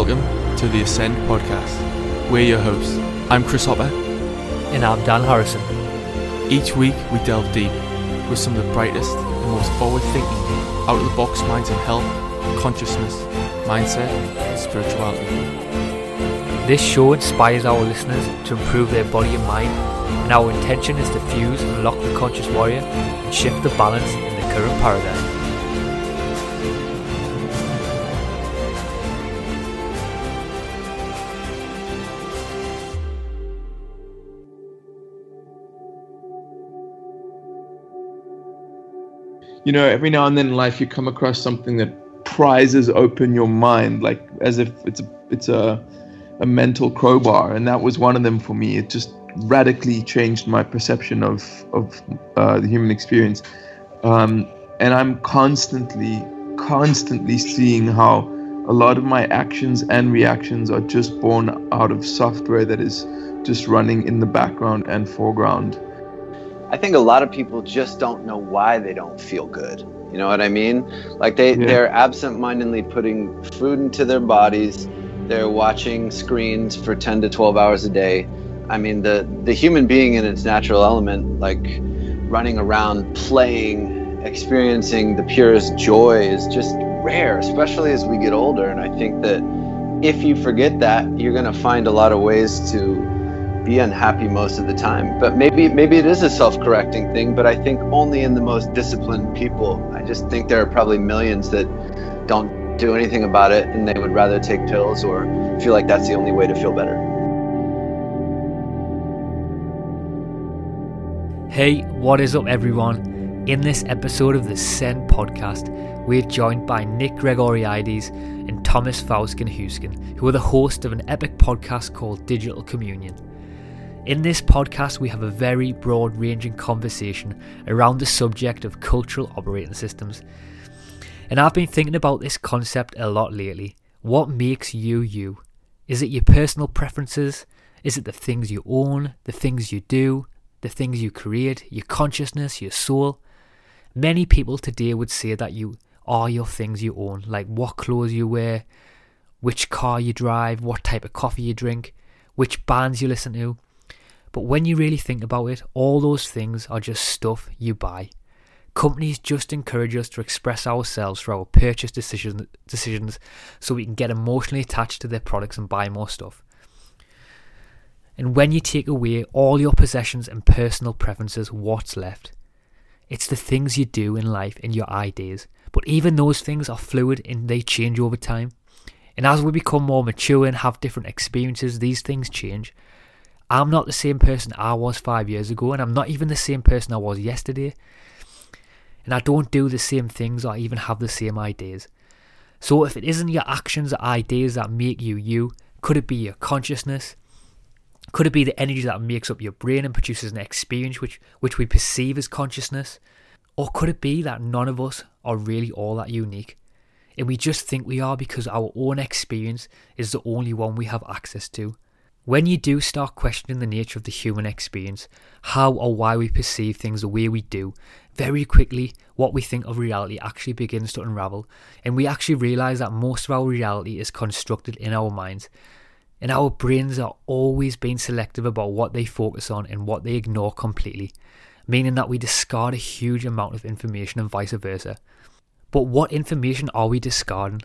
Welcome to the Ascend podcast. We're your hosts. I'm Chris Hopper. And I'm Dan Harrison. Each week we delve deep with some of the brightest and most forward thinking, out of the box minds in health, consciousness, mindset, and spirituality. This show inspires our listeners to improve their body and mind, and our intention is to fuse and lock the conscious warrior and shift the balance in the current paradigm. You know, every now and then in life you come across something that prizes open your mind, like as if it's a it's a a mental crowbar, and that was one of them for me. It just radically changed my perception of of uh, the human experience, um, and I'm constantly constantly seeing how a lot of my actions and reactions are just born out of software that is just running in the background and foreground I think a lot of people just don't know why they don't feel good. You know what I mean? Like they, yeah. they're absent-mindedly putting food into their bodies. They're watching screens for 10 to 12 hours a day. I mean, the, the human being in its natural element, like running around, playing, experiencing the purest joy is just rare, especially as we get older. And I think that if you forget that, you're going to find a lot of ways to be unhappy most of the time. But maybe maybe it is a self-correcting thing, but I think only in the most disciplined people. I just think there are probably millions that don't do anything about it and they would rather take pills or feel like that's the only way to feel better. Hey, what is up everyone? In this episode of the Ascend podcast, we're joined by Nick Gregoriades and Thomas Fauskin Huskin, who are the host of an epic podcast called Digital Communion. In this podcast, we have a very broad ranging conversation around the subject of cultural operating systems. And I've been thinking about this concept a lot lately. What makes you you? Is it your personal preferences? Is it the things you own, the things you do, the things you create, your consciousness, your soul? Many people today would say that you are your things you own, like what clothes you wear, which car you drive, what type of coffee you drink, which bands you listen to. But when you really think about it, all those things are just stuff you buy. Companies just encourage us to express ourselves through our purchase decision, decisions so we can get emotionally attached to their products and buy more stuff. And when you take away all your possessions and personal preferences, what's left? It's the things you do in life and your ideas. But even those things are fluid and they change over time. And as we become more mature and have different experiences, these things change. I'm not the same person I was five years ago, and I'm not even the same person I was yesterday. And I don't do the same things or even have the same ideas. So if it isn't your actions or ideas that make you you, could it be your consciousness? Could it be the energy that makes up your brain and produces an experience which, which we perceive as consciousness? Or could it be that none of us are really all that unique? And we just think we are because our own experience is the only one we have access to. When you do start questioning the nature of the human experience, how or why we perceive things the way we do, very quickly what we think of reality actually begins to unravel, and we actually realize that most of our reality is constructed in our minds. And our brains are always being selective about what they focus on and what they ignore completely, meaning that we discard a huge amount of information and vice versa. But what information are we discarding?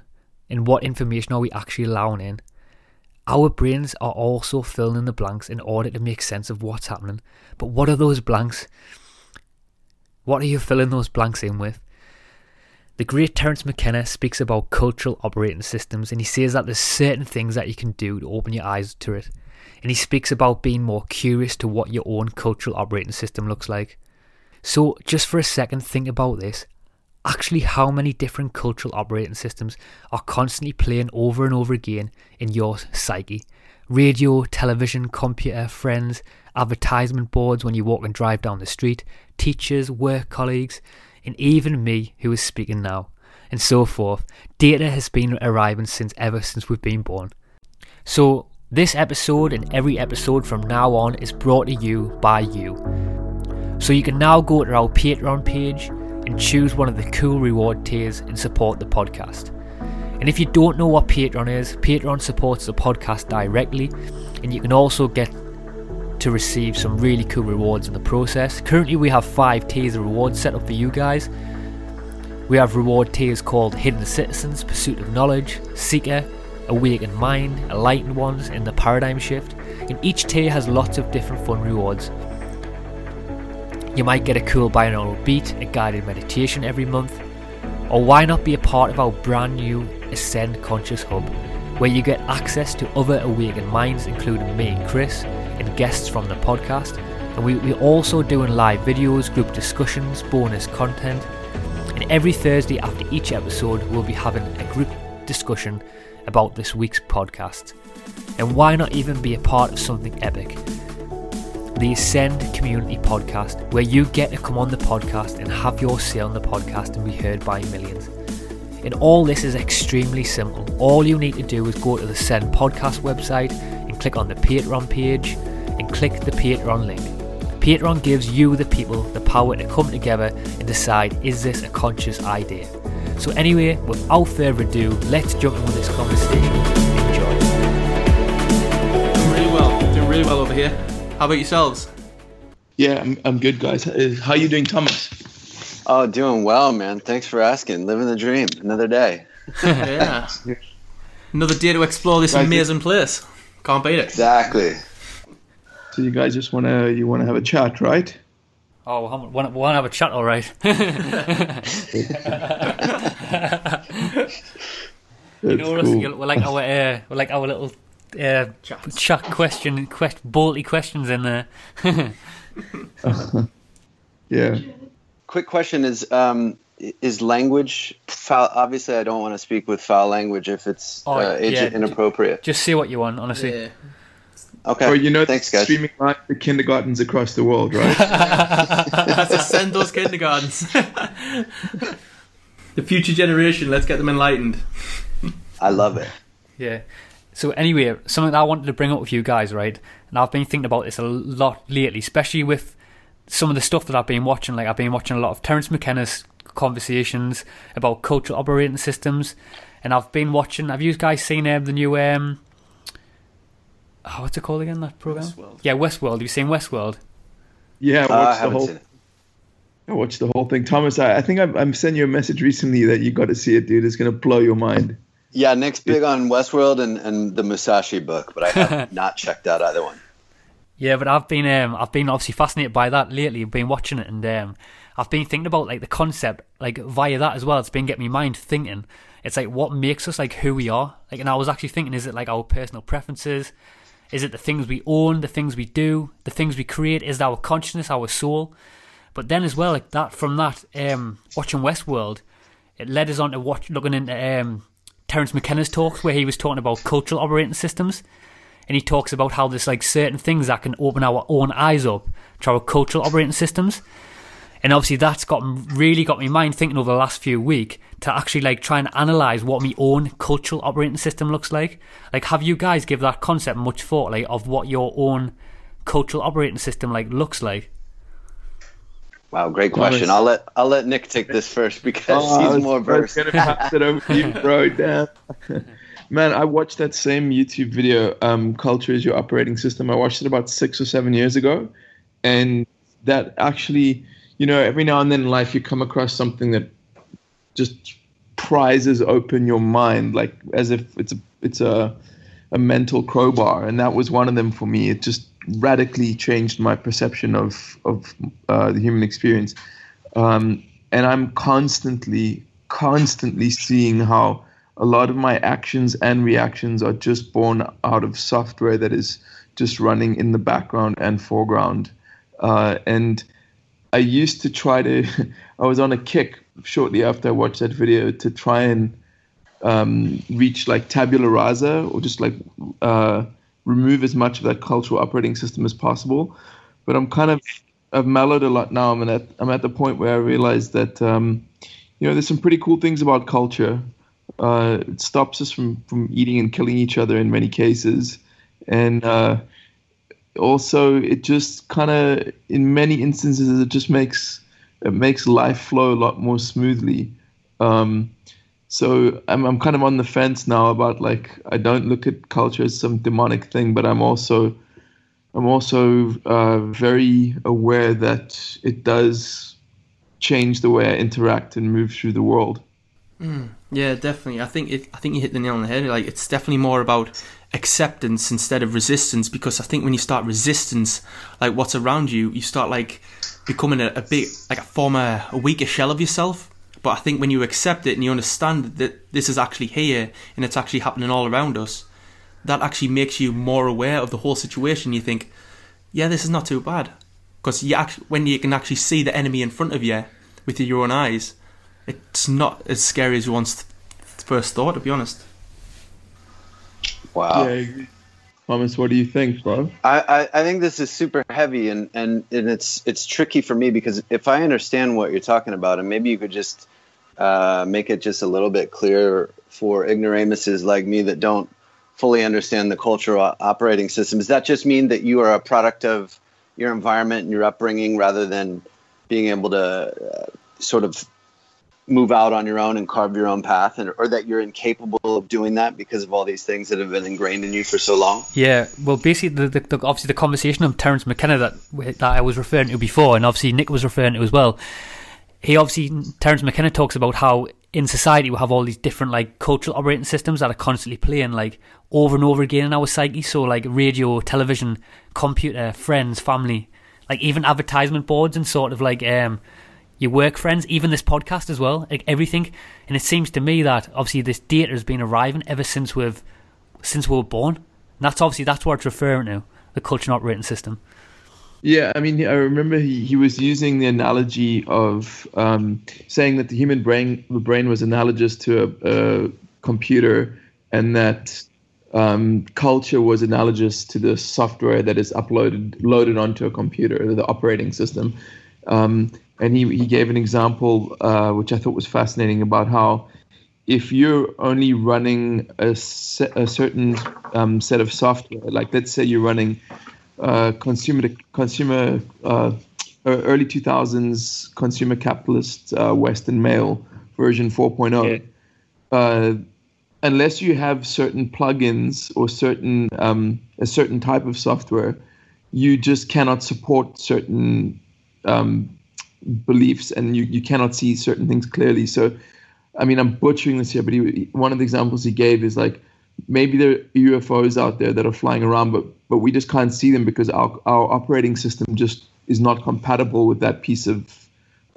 And what information are we actually allowing in? Our brains are also filling in the blanks in order to make sense of what's happening. But what are those blanks? What are you filling those blanks in with? The great Terence McKenna speaks about cultural operating systems and he says that there's certain things that you can do to open your eyes to it. And he speaks about being more curious to what your own cultural operating system looks like. So, just for a second, think about this actually how many different cultural operating systems are constantly playing over and over again in your psyche. Radio, television, computer, friends, advertisement boards when you walk and drive down the street, teachers, work colleagues, and even me who is speaking now, and so forth. Data has been arriving since ever since we've been born. So, this episode and every episode from now on is brought to you by you. So, you can now go to our Patreon page and choose one of the cool reward tiers and support the podcast. And if you don't know what Patreon is, Patreon supports the podcast directly, and you can also get to receive some really cool rewards in the process. Currently, we have five tiers of rewards set up for you guys. We have reward tiers called Hidden Citizens, Pursuit of Knowledge, Seeker, Awakened Mind, Enlightened Ones, and the Paradigm Shift. And each tier has lots of different fun rewards. You might get a cool binaural beat, a guided meditation every month, or why not be a part of our brand new Ascend Conscious Hub, where you get access to other awakened minds, including me and Chris, and guests from the podcast. And we, we're also doing live videos, group discussions, bonus content. And every Thursday after each episode, we'll be having a group discussion about this week's podcast. And why not even be a part of something epic? The Ascend Community Podcast, where you get to come on the podcast and have your say on the podcast and be heard by millions. And all this is extremely simple. All you need to do is go to the Ascend Podcast website and click on the Patreon page and click the Patreon link. Patreon gives you, the people, the power to come together and decide is this a conscious idea? So, anyway, without further ado, let's jump in with this conversation. Enjoy. Doing really well. Doing really well over here. How about yourselves? Yeah, I'm, I'm good, guys. Uh, How you doing, Thomas? Oh, doing well, man. Thanks for asking. Living the dream. Another day. yeah. Another day to explore this Guys, amazing place. Can't beat it. Exactly. So you guys just wanna you wanna have a chat, right? Oh, we want to have a chat, all right. you know, cool. we're like our, uh, we're like our little uh, Chats. chat question, quest, bolty questions in there. Yeah. Quick question is um, is language foul? Obviously, I don't want to speak with foul language if it's Oh, uh, age yeah. inappropriate. Just say what you want, honestly. Yeah. Okay. Or Oh, you know, Thanks, guys. streaming live to kindergartens across the world, right? Let's ascend those kindergartens. the future generation, let's get them enlightened. I love it. Yeah. So anyway, something that I wanted to bring up with you guys, right? And I've been thinking about this a lot lately, especially with some of the stuff that I've been watching. Like I've been watching a lot of Terence McKenna's conversations about cultural operating systems, and I've been watching. Have you guys seen um, the new um, oh, what's it called again? That program? Westworld. Yeah, Westworld. Have you seen Westworld? Yeah, I Uh, I watched the whole. seen it. I watched the whole thing, Thomas. I, I think I'm, I'm sending you a message recently that you got to see it, dude. It's gonna blow your mind. Yeah, Nick's big on Westworld and, and the Musashi book, but I have not checked out either one. Yeah, but I've been um, I've been obviously fascinated by that lately. I've been watching it and um, I've been thinking about like the concept like via that as well. It's been getting my mind thinking. It's like what makes us like who we are. Like, and I was actually thinking, is it like our personal preferences? Is it the things we own, the things we do, the things we create? Is it our consciousness, our soul? But then as well, like that from that um, watching Westworld, it led us on to watch looking into um, Terence McKenna's talks where he was talking about cultural operating systems and he talks about how there's like certain things that can open our own eyes up to our cultural operating systems. And obviously that's got really got my mind thinking over the last few weeks to actually like try and analyze what my own cultural operating system looks like. Like, have you guys give that concept much thought, like of what your own cultural operating system like looks like? Wow, great question. I'll let I'll let Nick take this first because Oh, he's was- more I was versed. gonna pass it over to you, bro. Damn. Man, I watched that same YouTube video, um, "Culture is Your Operating System." I watched it about six or seven years ago, and that actually, you know, every now and then in life you come across something that just prizes open your mind, like as if it's a it's a a mental crowbar, and that was one of them for me. It just radically changed my perception of of uh, the human experience, um, and I'm constantly constantly seeing how a lot of my actions and reactions are just born out of software that is just running in the background and foreground. Uh, and I used to try to, I was on a kick shortly after I watched that video to try and um, reach like tabula rasa or just like uh, remove as much of that cultural operating system as possible. But I'm kind of, I've mellowed a lot now. I'm at, I'm at the point where I realize that, um, you know, there's some pretty cool things about culture. Uh, it stops us from, from eating and killing each other in many cases. And uh, also, it just kind of, in many instances, it just makes it makes life flow a lot more smoothly. Um, so I'm I'm kind of on the fence now about like I don't look at culture as some demonic thing, but I'm also I'm also uh, very aware that it does change the way I interact and move through the world. Mm, yeah, definitely. I think it, I think you hit the nail on the head. Like it's definitely more about acceptance instead of resistance because I think when you start resistance, like what's around you, you start like becoming a, a bit like a former a weaker shell of yourself. But I think when you accept it and you understand that this is actually here and it's actually happening all around us, that actually makes you more aware of the whole situation. You think, yeah, this is not too bad because you actually, when you can actually see the enemy in front of you with your own eyes, it's not as scary as you once first thought. To be honest. Wow. Yeah, Thomas, what do you think, bro? I, I, I think this is super heavy and, and, and it's it's tricky for me because if I understand what you're talking about, and maybe you could just uh, make it just a little bit clearer for ignoramuses like me that don't fully understand the cultural operating system. Does that just mean that you are a product of your environment and your upbringing rather than being able to uh, sort of move out on your own and carve your own path and or that you're incapable of doing that because of all these things that have been ingrained in you for so long yeah well basically the, the, the obviously the conversation of terence mckenna that that i was referring to before and obviously nick was referring to as well he obviously terence mckenna talks about how in society we have all these different like cultural operating systems that are constantly playing like over and over again in our psyche so like radio television computer friends family like even advertisement boards and sort of like um your work friends, even this podcast as well, like everything. And it seems to me that obviously this data has been arriving ever since we've since we were born. And that's obviously that's what it's referring to, the culture operating system. Yeah, I mean, I remember he, he was using the analogy of um, saying that the human brain the brain was analogous to a, a computer, and that um, culture was analogous to the software that is uploaded loaded onto a computer, the operating system. Um, and he, he gave an example uh, which I thought was fascinating about how if you're only running a, se- a certain um, set of software, like let's say you're running uh, consumer consumer uh, early 2000s consumer capitalist uh, Western male version 4.0, yeah. Uh, unless you have certain plugins or certain um, a certain type of software, you just cannot support certain um, beliefs and you, you cannot see certain things clearly. So, I mean, I'm butchering this here, but he, one of the examples he gave is like maybe there are UFOs out there that are flying around, but but we just can't see them because our our operating system just is not compatible with that piece of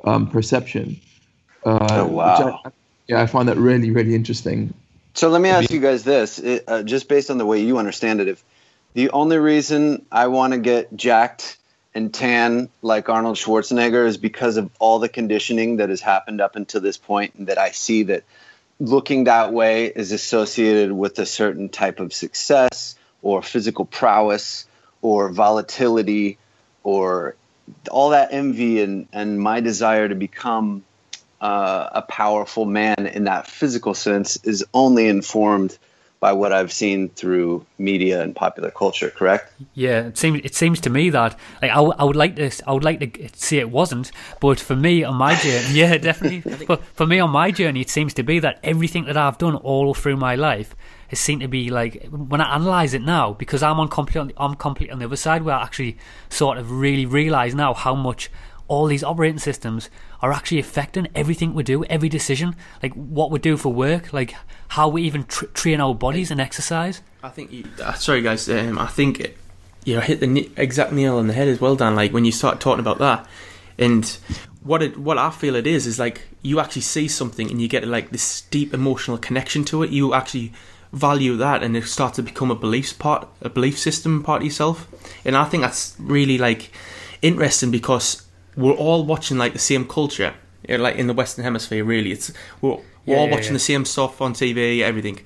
um, perception. Uh, oh wow! I, yeah, I find that really really interesting. So let me ask you guys this, it, uh, just based on the way you understand it, if the only reason I want to get jacked and tan like Arnold Schwarzenegger is because of all the conditioning that has happened up until this point, and that I see that looking that way is associated with a certain type of success or physical prowess or volatility or all that envy and, and my desire to become uh, a powerful man in that physical sense is only informed by what I've seen through media and popular culture. Correct? Yeah, it seems it seems to me that like I, w- I would like to I would like to say it wasn't, but for me on my journey, yeah, definitely. but for me on my journey, it seems to be that everything that I've done all through my life has seemed to be like when I analyze it now because I'm on completely I'm completely on the other side where I actually sort of really realize now how much all these operating systems are actually affecting everything we do, every decision, like what we do for work, like how we even tr- train our bodies and exercise. I think. You, uh, sorry, guys. Um, I think you know hit the exact nail on the head as well, Dan. Like when you start talking about that, and what it, what I feel it is is like you actually see something and you get like this deep emotional connection to it. You actually value that, and it starts to become a beliefs part, a belief system part of yourself. And I think that's really like interesting because we're all watching like the same culture, like in the Western Hemisphere. Really, it's we're, we're yeah, all yeah, watching yeah. the same stuff on TV, everything.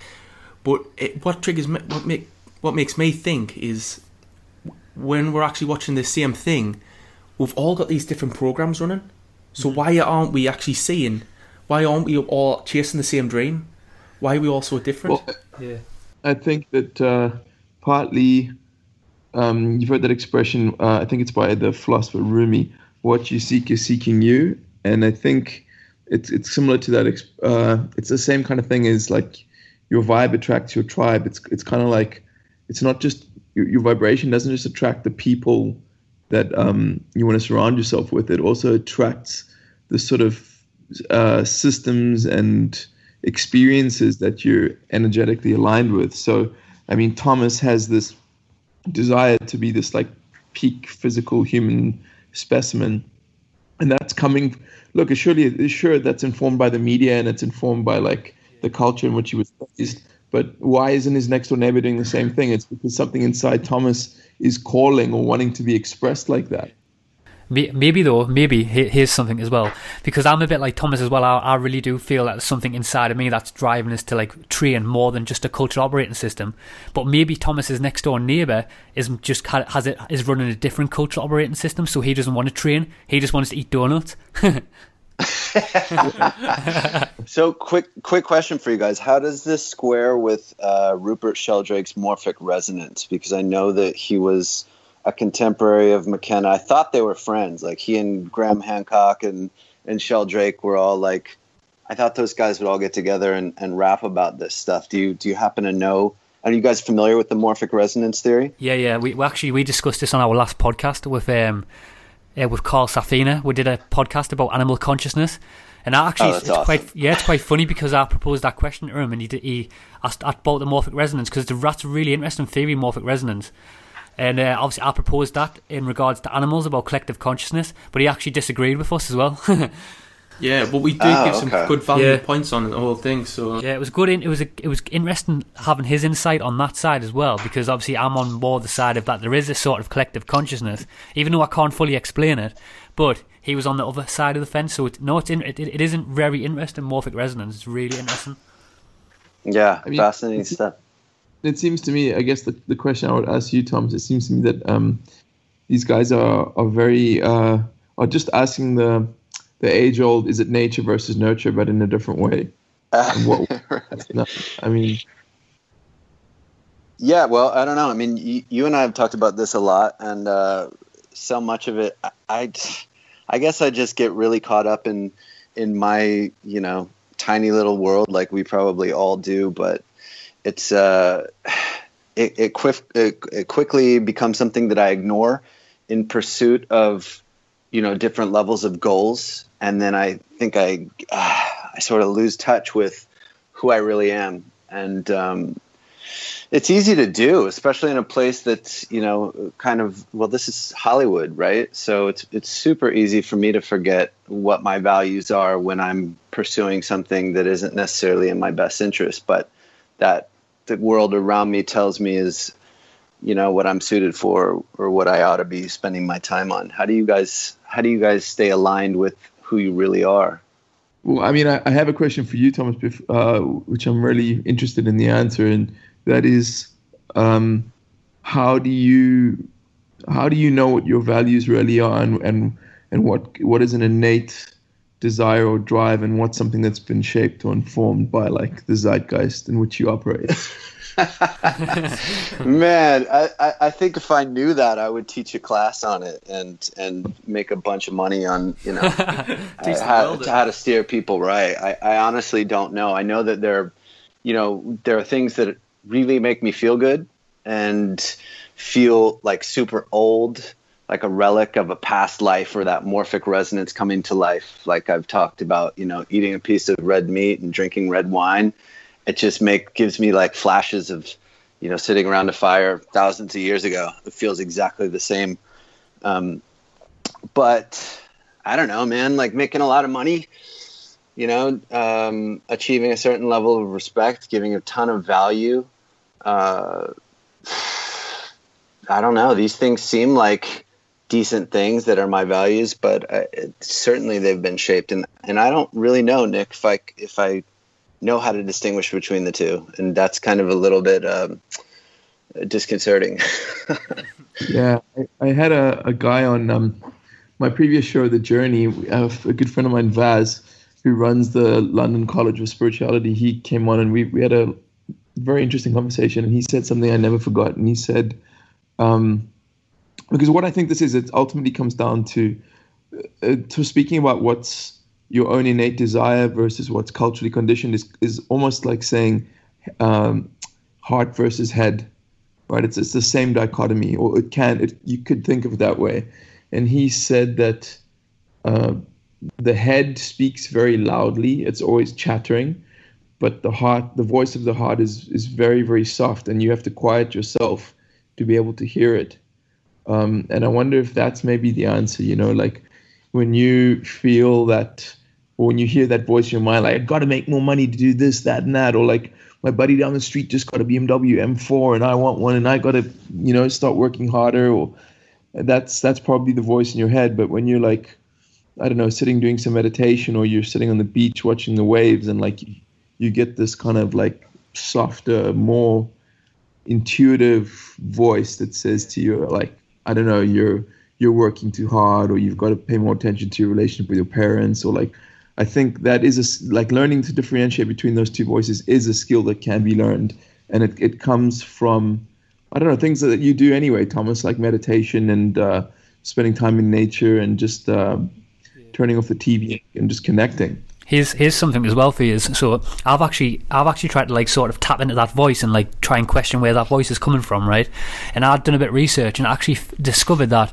But it, what triggers me, what make what makes me think is when we're actually watching the same thing, we've all got these different programs running. So mm-hmm. why aren't we actually seeing? Why aren't we all chasing the same dream? Why are we all so different? Well, yeah, I think that uh, partly um, you've heard that expression. Uh, I think it's by the philosopher Rumi what you seek is seeking you. And I think it's it's similar to that. Uh, it's the same kind of thing as like your vibe attracts your tribe. It's it's kind of like it's not just your, your, vibration doesn't just attract the people that um, you want to surround yourself with. It also attracts the sort of uh, systems and experiences that you're energetically aligned with. So, I mean, Thomas has this desire to be this like peak physical human specimen, and that's coming. Look, surely, sure, that's informed by the media and it's informed by like the culture in which he was raised. But why isn't his next door neighbor doing the same thing? It's because something inside Thomas is calling or wanting to be expressed like that. Maybe though, maybe here's something as well because I'm a bit like Thomas as well. I, I really do feel that there's something inside of me that's driving us to like train more than just a cultural operating system. But maybe Thomas's next door neighbor is just has it is running a different cultural operating system, so he doesn't want to train. He just wants to eat donuts. so quick quick question for you guys how does this square with uh, rupert sheldrake's morphic resonance because i know that he was a contemporary of mckenna i thought they were friends like he and graham hancock and and Sheldrake were all like i thought those guys would all get together and, and rap about this stuff do you do you happen to know are you guys familiar with the morphic resonance theory? Yeah, yeah. We, we actually we discussed this on our last podcast with um, uh, with Carl Safina. We did a podcast about animal consciousness, and that actually, oh, it's, awesome. quite yeah, it's quite funny because I proposed that question to him, and he did, he asked about the morphic resonance because that's a really interesting theory, morphic resonance. And uh, obviously, I proposed that in regards to animals about collective consciousness, but he actually disagreed with us as well. Yeah, but we did oh, give some good value yeah. points on the whole thing. So yeah, it was good. it was a, it was interesting having his insight on that side as well, because obviously I'm on more the side of that there is a sort of collective consciousness, even though I can't fully explain it. But he was on the other side of the fence, so it, no, it's in, it, it isn't very interesting. Morphic resonance It's really interesting. Yeah, I mean, fascinating stuff. It seems to me, I guess the, the question I would ask you, Thomas, it seems to me that um, these guys are are very uh, are just asking the the age old is it nature versus nurture, but in a different way. Uh, what, right. not, I mean, yeah, well, I don't know. I mean, you, you and I have talked about this a lot, and uh, so much of it, I, I, I guess I just get really caught up in in my you know tiny little world, like we probably all do. But it's uh, it it, quick, it, it quickly becomes something that I ignore in pursuit of you know different levels of goals. And then I think I uh, I sort of lose touch with who I really am, and um, it's easy to do, especially in a place that's you know kind of well, this is Hollywood, right? So it's it's super easy for me to forget what my values are when I'm pursuing something that isn't necessarily in my best interest, but that the world around me tells me is you know what I'm suited for or what I ought to be spending my time on. How do you guys how do you guys stay aligned with who you really are. Well, I mean, I, I have a question for you, Thomas, uh, which I'm really interested in the answer, and that is, um, how do you how do you know what your values really are, and and and what what is an innate desire or drive, and what's something that's been shaped or informed by like the zeitgeist in which you operate? Man, I, I think if I knew that, I would teach a class on it and and make a bunch of money on you know uh, how, how, to steer people right. I, I honestly don't know. I know that there, you know, there are things that really make me feel good and feel like super old, like a relic of a past life or that morphic resonance coming to life. Like I've talked about, you know, eating a piece of red meat and drinking red wine. It just make gives me like flashes of you know sitting around a fire thousands of years ago. It feels exactly the same. Um, but i don't know man. Like making a lot of money you know um, achieving a certain level of respect giving a ton of value. Uh, i don't know. These things seem like decent things that are my values but I, it, certainly they've been shaped and and i don't really know nick if i if i know how to distinguish between the two, and that's kind of a little bit um, disconcerting. yeah, I, I, had a, a guy on um, my previous show, The Journey. a good friend of mine, Vaz, who runs the London College of Spirituality. He came on, and we we had a very interesting conversation. And he said something I never forgot. And he said, um, because what I think this is, it ultimately comes down to uh, to speaking about what's your own innate desire versus what's culturally conditioned is is almost like saying um, heart versus head, right? It's it's the same dichotomy, or it can it, you could think of it that way. And he said that uh, the head speaks very loudly; it's always chattering, but the heart, the voice of the heart, is is very very soft, and you have to quiet yourself to be able to hear it. Um, and I wonder if that's maybe the answer. You know, like when you feel that, or when you hear that voice in your mind, like I got to make more money to do this, that, and that, or like my buddy down the street just got a BMW M4 and I want one, and I got to, you know, start working harder. Or that's that's probably the voice in your head. But when you're like, I don't know, sitting doing some meditation, or you're sitting on the beach watching the waves, and like you, you get this kind of like softer, more intuitive voice that says to you like I don't know, you're you're working too hard, or you've got to pay more attention to your relationship with your parents, or like I think that is a, like learning to differentiate between those two voices is a skill that can be learned, and it it comes from I don't know things that you do anyway, Thomas, like meditation and uh, spending time in nature and just uh, turning off the TV and just connecting here's here's something as well for you. So I've actually I've actually tried to like sort of tap into that voice and like try and question where that voice is coming from, right? And I'd done a bit of research and actually f- discovered that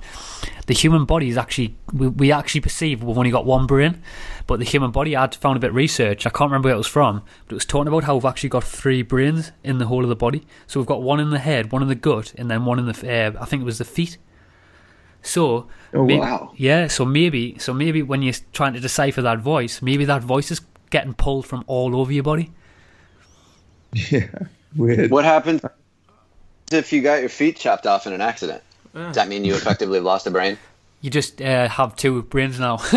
the human body is actually we, we actually perceive we've only got one brain, but the human body I'd found a bit of research. I can't remember where it was from, but it was talking about how we've actually got three brains in the whole of the body. So we've got one in the head, one in the gut, and then one in the uh, I think it was the feet. So oh, maybe, wow. yeah, so maybe so maybe when you're trying to decipher that voice, maybe that voice is getting pulled from all over your body. Yeah, weird. What happens if you got your feet chopped off in an accident? Yeah. Does that mean you effectively lost a brain? You just uh, have two brains now.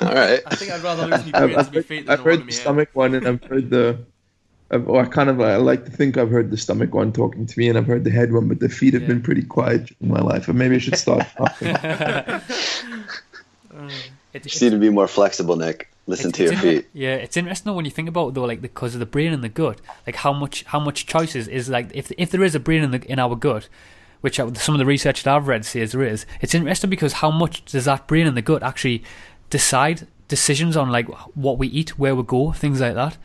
All right. I think I'd rather lose my brains I've, I've, feet I've heard the stomach one, and I've heard the I've, I kind of I like to think I've heard the stomach one talking to me, and I've heard the head one, but the feet have yeah. been pretty quiet in my life. And maybe I should start talking. Uh, you need to be more flexible, Nick. Listen to your feet. Yeah, it's interesting though when you think about it, though, like because of the brain and the gut, like how much how much choices is like if if there is a brain in the in our gut, which uh, some of the research that I've read says there is. It's interesting because how much does that brain and the gut actually decide decisions on like what we eat, where we go, things like that.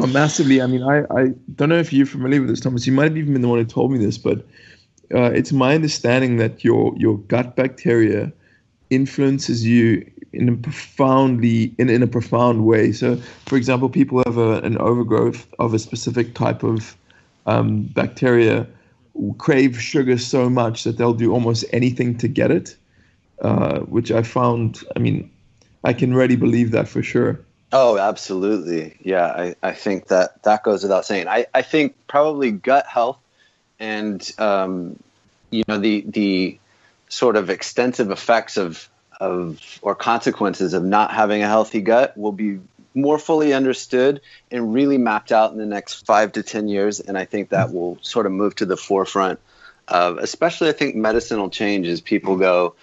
Oh, massively. I mean, I, I don't know if you're familiar with this, Thomas. You might have even been the one who told me this, but uh, it's my understanding that your your gut bacteria influences you in a profoundly in, in a profound way. So, for example, people have a, an overgrowth of a specific type of um, bacteria crave sugar so much that they'll do almost anything to get it, uh, which I found. I mean, I can really believe that for sure. Oh, absolutely. Yeah, I, I think that that goes without saying. I, I think probably gut health and um, you know the the sort of extensive effects of of or consequences of not having a healthy gut will be more fully understood and really mapped out in the next five to ten years. And I think that will sort of move to the forefront of, especially I think medicine will change as people go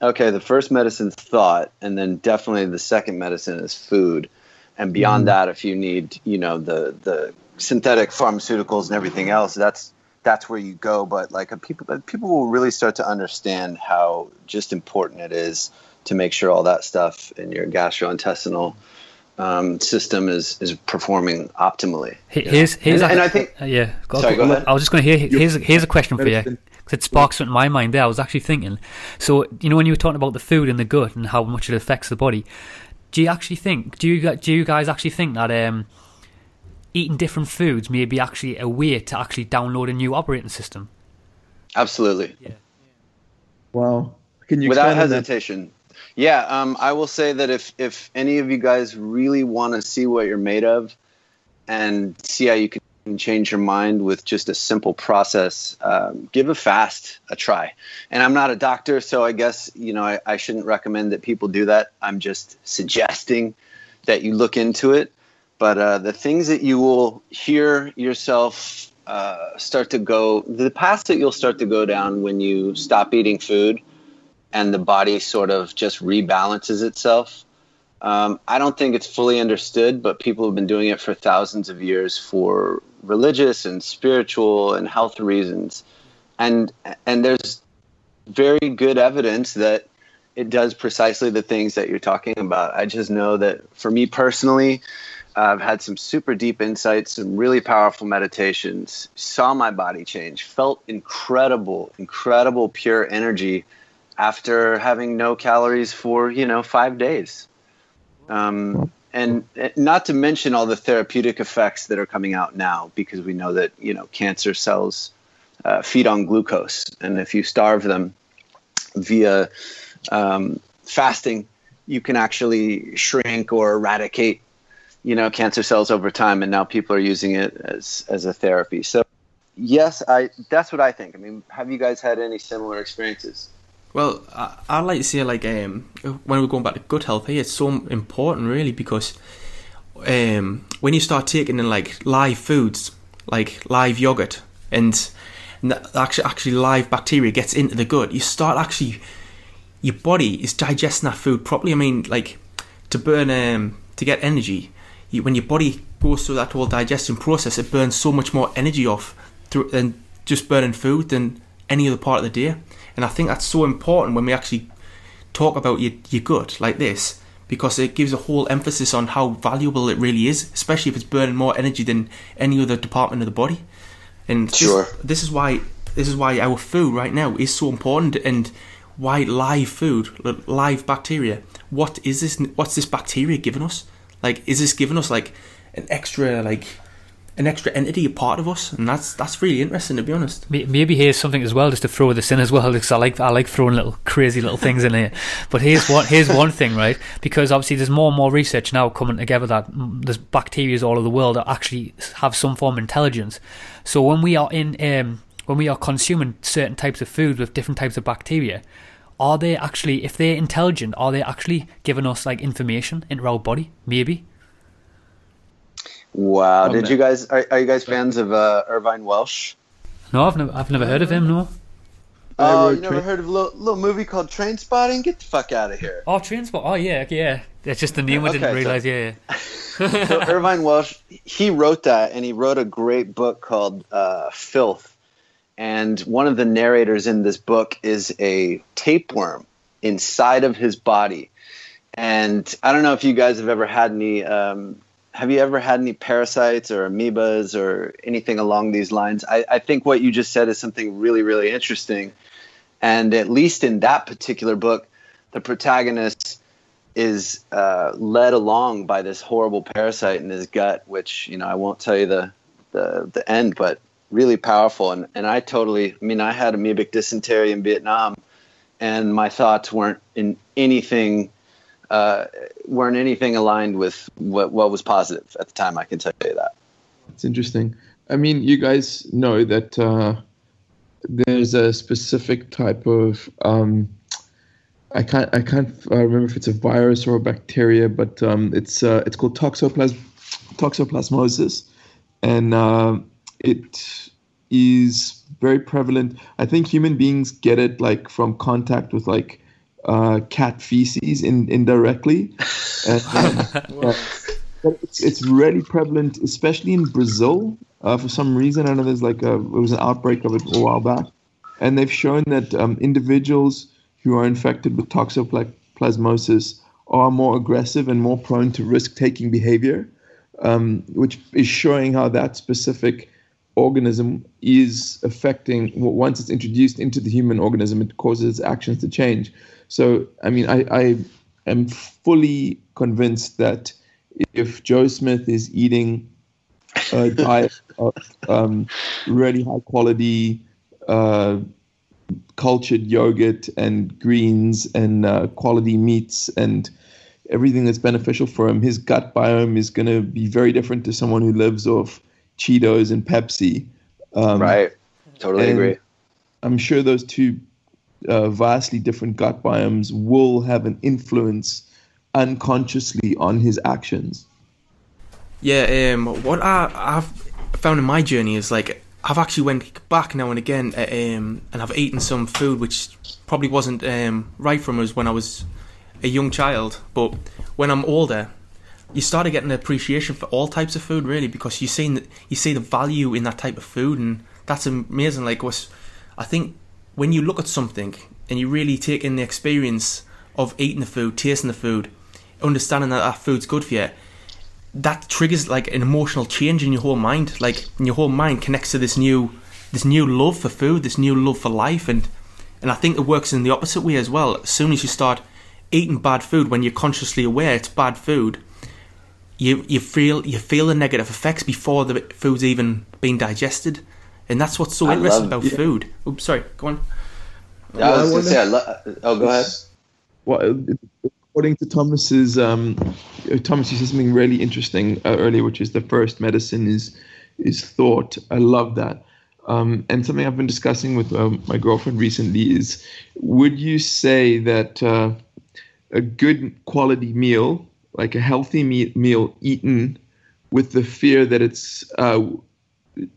okay, the first medicine's thought, and then definitely the second medicine is food. And beyond mm. that, if you need, you know, the the synthetic pharmaceuticals and everything else, that's that's where you go. But like people, people will really start to understand how just important it is to make sure all that stuff in your gastrointestinal um, system is is performing optimally. Here's here's and, a, and I think uh, yeah. Go, sorry, go ahead. I was just going to hear here's here's a question for you it sparks something in my mind there. I was actually thinking. So you know when you were talking about the food in the gut and how much it affects the body, do you actually think? Do you do you guys actually think that um, eating different foods may be actually a way to actually download a new operating system? Absolutely. Yeah. Wow. Can you without hesitation? Yeah, um, I will say that if if any of you guys really want to see what you're made of, and see how you can change your mind with just a simple process, um, give a fast a try. And I'm not a doctor, so I guess you know I, I, shouldn't recommend that people do that. I'm just suggesting that you look into it. But uh, the things that you will hear yourself uh, start to go, the path that you'll start to go down when you stop eating food, and the body sort of just rebalances itself um, I don't think it's fully understood, but people have been doing it for thousands of years for religious and spiritual and health reasons, and and there's very good evidence that it does precisely the things that you're talking about. I just know that for me personally, I've had some super deep insights, some really powerful meditations, saw my body change, felt incredible, incredible pure energy after having no calories for, you know, five days. Um, and not to mention all the therapeutic effects that are coming out now because we know that, you know, cancer cells uh, feed on glucose. And if you starve them via um, fasting, you can actually shrink or eradicate you know cancer cells over time. And now people are using it as as a therapy. So yes i that's what i think. I mean have you guys had any similar experiences well i, I like to say like um, when we're going back to gut health here it's so important really because um, when you start taking in like live foods like live yogurt and, actually actually live bacteria gets into the gut you start actually your body is digesting that food properly i mean like to burn um, to get energy you, when your body goes through that whole digestion process, it burns so much more energy off through, than just burning food than any other part of the day. And I think that's so important when we actually talk about your, your gut like this because it gives a whole emphasis on how valuable it really is, especially if it's burning more energy than any other department of the body. And sure. this, this is why this is why our food right now is so important and why live food, live bacteria. What is this? What's this bacteria giving us? Like, is this giving us like an extra like an extra entity, a part of us, and that's that's really interesting to be honest. Maybe here's something as well, just to throw this in as well, because I like I like throwing little crazy little things in here. But here's one here's one thing, right? Because obviously there's more and more research now coming together that there's bacteria all over the world that actually have some form of intelligence. So when we are in um, when we are consuming certain types of food with different types of bacteria, are they actually, if they're intelligent, are they actually giving us like information into our body? Maybe. Wow! Did man. you guys are, are you guys fans of uh, Irvine Welsh? No, I've never I've never heard of him. No. Oh, you never tra- heard of a little, little movie called Trainspotting? Get the fuck out of here! Oh, Trainspot. Oh yeah, yeah. That's just the name. I didn't realize. So, yeah. yeah. so Irvine Welsh, he wrote that, and he wrote a great book called uh, Filth and one of the narrators in this book is a tapeworm inside of his body. And I don't know if you guys have ever had any. Um, have you ever had any parasites or amoebas or anything along these lines? I, I think what you just said is something really, really interesting. And at least in that particular book, the protagonist is uh, led along by this horrible parasite in his gut, which you know I won't tell you the the, the end, but really powerful. And, and I totally, I mean, I had amoebic dysentery in Vietnam, and my thoughts weren't in anything, uh, weren't anything aligned with what, what was positive at the time. I can tell you that. It's interesting. I mean, you guys know that uh, there's a specific type of um, I can't I can't uh, remember if it's a virus or a bacteria, but um, it's uh, it's called toxoplas toxoplasmosis, and uh, it is very prevalent. I think human beings get it like from contact with like uh, cat feces in, indirectly. and, uh, it's, it's really prevalent, especially in Brazil. Uh, for some reason, I know there's like a it was an outbreak of it a while back, and they've shown that um, individuals who are infected with toxoplasmosis are more aggressive and more prone to risk-taking behavior, um, which is showing how that specific organism is affecting once it's introduced into the human organism it causes its actions to change. So i mean i, I am fully convinced that if joe smith is eating a diet of um, really high quality uh, cultured yogurt and greens and uh, quality meats and everything that's beneficial for him his gut biome is going to be very different to someone who lives off Cheetos and Pepsi. Um, right. Totally agree. I'm sure those two uh, vastly different gut biomes will have an influence unconsciously on his actions. Yeah, um, what I, I've found in my journey is like I've actually went back now and again uh, um, and I've eaten some food which probably wasn't um, right for us when I was a young child, but when I'm older, you started getting an appreciation for all types of food really because you see you see the value in that type of food and that's amazing like was I think when you look at something and you really take in the experience of eating the food, tasting the food, understanding that that food's good for you, that triggers like an emotional change in your whole mind. Like your whole mind connects to this new this new love for food, this new love for life, and and I think it works in the opposite way as well. As soon as you start eating bad food, when you're consciously aware it's bad food, you you feel you feel the negative effects before the food's even been digested, and that's what's so I interesting love, about yeah. food. Oops, sorry, go on. Yeah, I was going to say, I lo- oh, go ahead. What, according to Thomas's, um, Thomas, you said something really interesting uh, earlier, which is the first medicine is is thought. I love that. Um, and something I've been discussing with um, my girlfriend recently is would you say that uh, a good quality meal, like a healthy me- meal eaten with the fear that it's uh,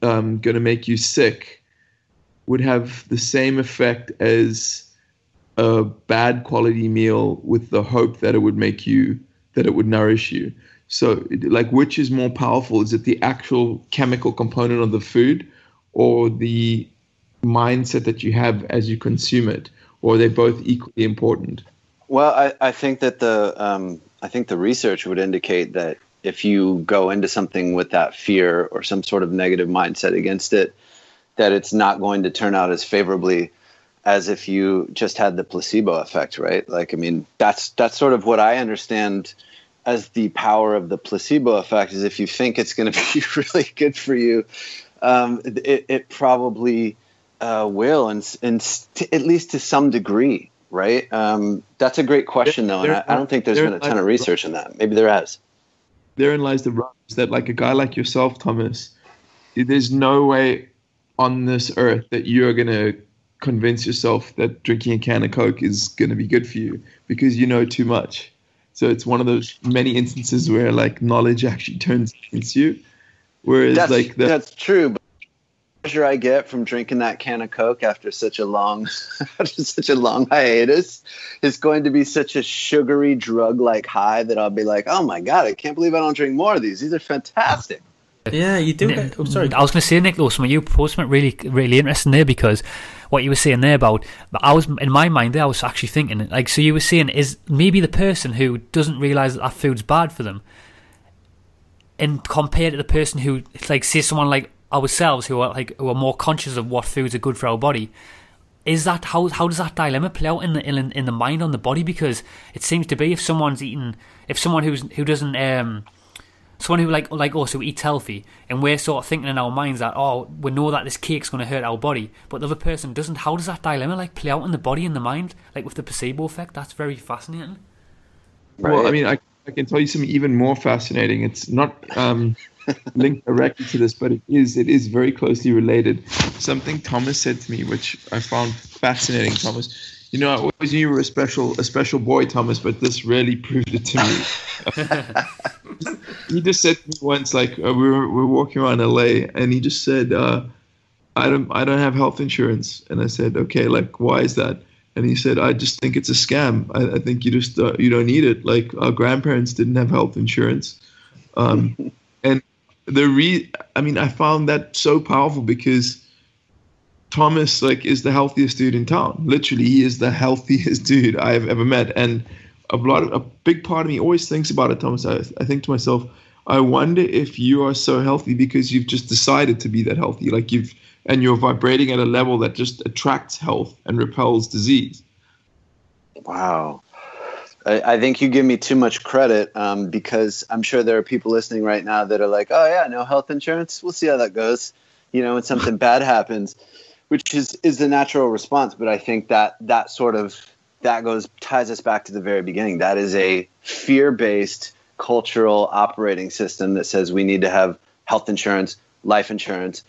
um, going to make you sick, would have the same effect as a bad quality meal with the hope that it would make you, that it would nourish you? So, like, which is more powerful? Is it the actual chemical component of the food? or the mindset that you have as you consume it, or are they both equally important? Well, I, I think that the um, I think the research would indicate that if you go into something with that fear or some sort of negative mindset against it, that it's not going to turn out as favorably as if you just had the placebo effect, right? Like, I mean, that's that's sort of what I understand as the power of the placebo effect is if you think it's going to be really good for you um, it, it, probably uh, will, and, and t- at least to some degree, right? Um, that's a great question, though, and I, I, don't think there's been a ton of research in that. Maybe there has. Therein lies the rub is that, like a guy like yourself, Thomas, there's no way on this earth that you're going to convince yourself that drinking a can of Coke is going to be good for you because you know too much. So it's one of those many instances where like knowledge actually turns against you. Whereas that's, like the, that's true. But pleasure I get from drinking that can of Coke after such a long after such a long hiatus is going to be such a sugary drug like high that I'll be like, oh my god, I can't believe I don't drink more of these. These are fantastic. Yeah, you do. Nick, oh, sorry. I was going to say, Nick, though, some of you posts went really, really interesting there because what you were saying there about, but I was in my mind there, I was actually thinking, like, so you were saying, is maybe the person who doesn't realize that that food's bad for them and compared to the person who like say someone like ourselves who are like who are more conscious of what foods are good for our body is that how how does that dilemma play out in the in, in the mind on the body because it seems to be if someone's eating if someone who's who doesn't um someone who like like us who eats healthy and we're sort of thinking in our minds that oh we know that this cake's going to hurt our body but the other person doesn't how does that dilemma like play out in the body and the mind like with the placebo effect that's very fascinating right. well i mean i I can tell you something even more fascinating. It's not um, linked directly to this, but it is. It is very closely related. Something Thomas said to me, which I found fascinating. Thomas, you know, I always knew you were a special, a special boy, Thomas, but this really proved it to me. he just said to me once, like uh, we were we were walking around LA, and he just said, uh, "I don't, I don't have health insurance," and I said, "Okay, like why is that?" and he said, "I just think it's a scam. I, I think you just uh, you don't need it. Like our grandparents didn't have health insurance, um, and the re I mean, I found that so powerful because Thomas like is the healthiest dude in town. Literally, he is the healthiest dude I've ever met, and a lot of a big part of me always thinks about it, Thomas. I, I think to myself, I wonder if you are so healthy because you've just decided to be that healthy. Like you've and you're vibrating at a level that just attracts health and repels disease. Wow. I, I think you give me too much credit um, because I'm sure there are people listening right now that are like, oh, yeah, no health insurance. We'll see how that goes. You know, when something bad happens, which is, is the natural response. But I think that that sort of that goes ties us back to the very beginning. That is a fear based cultural operating system that says we need to have health insurance, life insurance,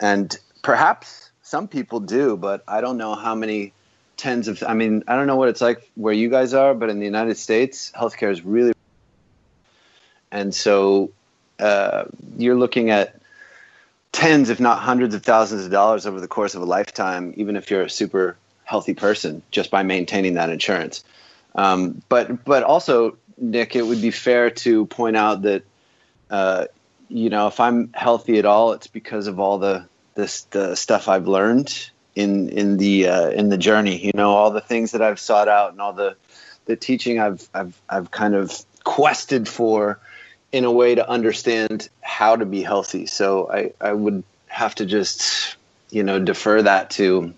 and perhaps some people do, but I don't know how many tens of. I mean, I don't know what it's like where you guys are, but in the United States, healthcare is really, and so uh, you're looking at tens, if not hundreds of thousands of dollars over the course of a lifetime, even if you're a super healthy person, just by maintaining that insurance. Um, but but also, Nick, it would be fair to point out that. Uh, you know, if I'm healthy at all, it's because of all the this the stuff I've learned in in the uh, in the journey. You know, all the things that I've sought out and all the the teaching I've I've I've kind of quested for in a way to understand how to be healthy. So I I would have to just you know defer that to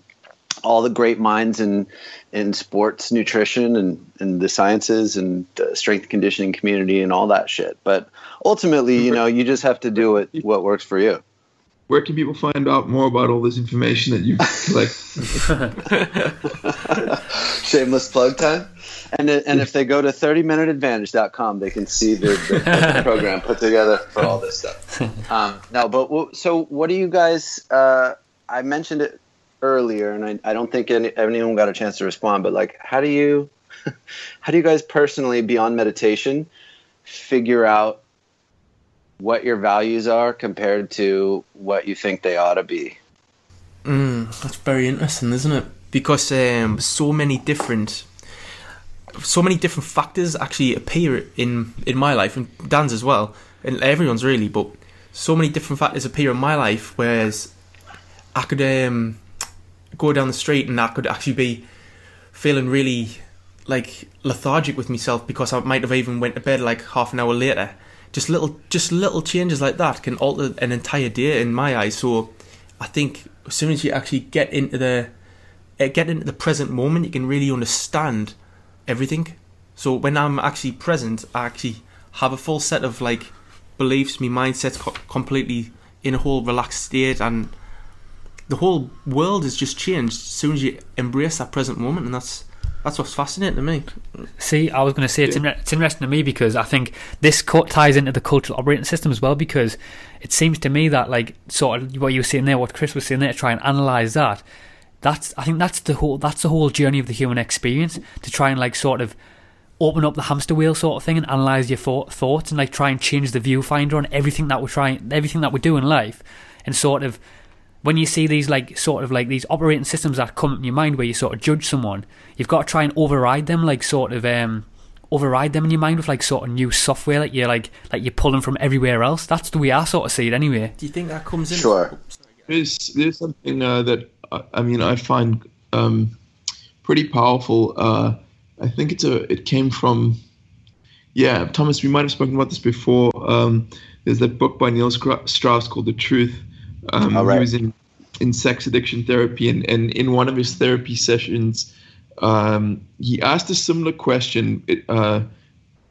all the great minds in in sports nutrition and, and the sciences and the strength conditioning community and all that shit. But ultimately, you know, you just have to do what, what works for you. Where can people find out more about all this information that you collect? Shameless plug time. And, and if they go to 30minuteadvantage.com, they can see the, the program put together for all this stuff. Um, no, but so what do you guys, uh, I mentioned it earlier, and I, I don't think any, anyone got a chance to respond. But like, how do you, how do you guys personally, beyond meditation, figure out what your values are compared to what you think they ought to be? Mm, that's very interesting, isn't it? Because um, so many different, so many different factors actually appear in in my life and Dan's as well, and everyone's really. But so many different factors appear in my life, whereas I could um, go down the street and I could actually be feeling really like lethargic with myself because I might have even went to bed like half an hour later. Just little, just little changes like that can alter an entire day in my eyes. So I think as soon as you actually get into the eh, get into the present moment, you can really understand everything. So when I'm actually present, I actually have a full set of like beliefs. My mindset's co- completely in a whole relaxed state, and the whole world has just changed as soon as you embrace that present moment, and that's that's what's fascinating to me. See, I was going to say it's, yeah. it's interesting to me because I think this ties into the cultural operating system as well because it seems to me that like sort of what you were saying there, what Chris was saying there, to try and analyze that. That's I think that's the whole that's the whole journey of the human experience to try and like sort of open up the hamster wheel sort of thing and analyze your thought, thoughts and like try and change the viewfinder on everything that we're trying everything that we do in life and sort of when you see these like sort of like these operating systems that come up in your mind where you sort of judge someone, you've got to try and override them, like sort of um, override them in your mind with like sort of new software, that you're like like you're pulling from everywhere else. That's the way I sort of see it, anyway. Do you think that comes in? Sure. There's there's something uh, that I mean I find um, pretty powerful. Uh, I think it's a it came from yeah Thomas. We might have spoken about this before. Um, there's that book by Neil Strauss called The Truth um, right. He was in, in sex addiction therapy, and, and in one of his therapy sessions, um, he asked a similar question, uh,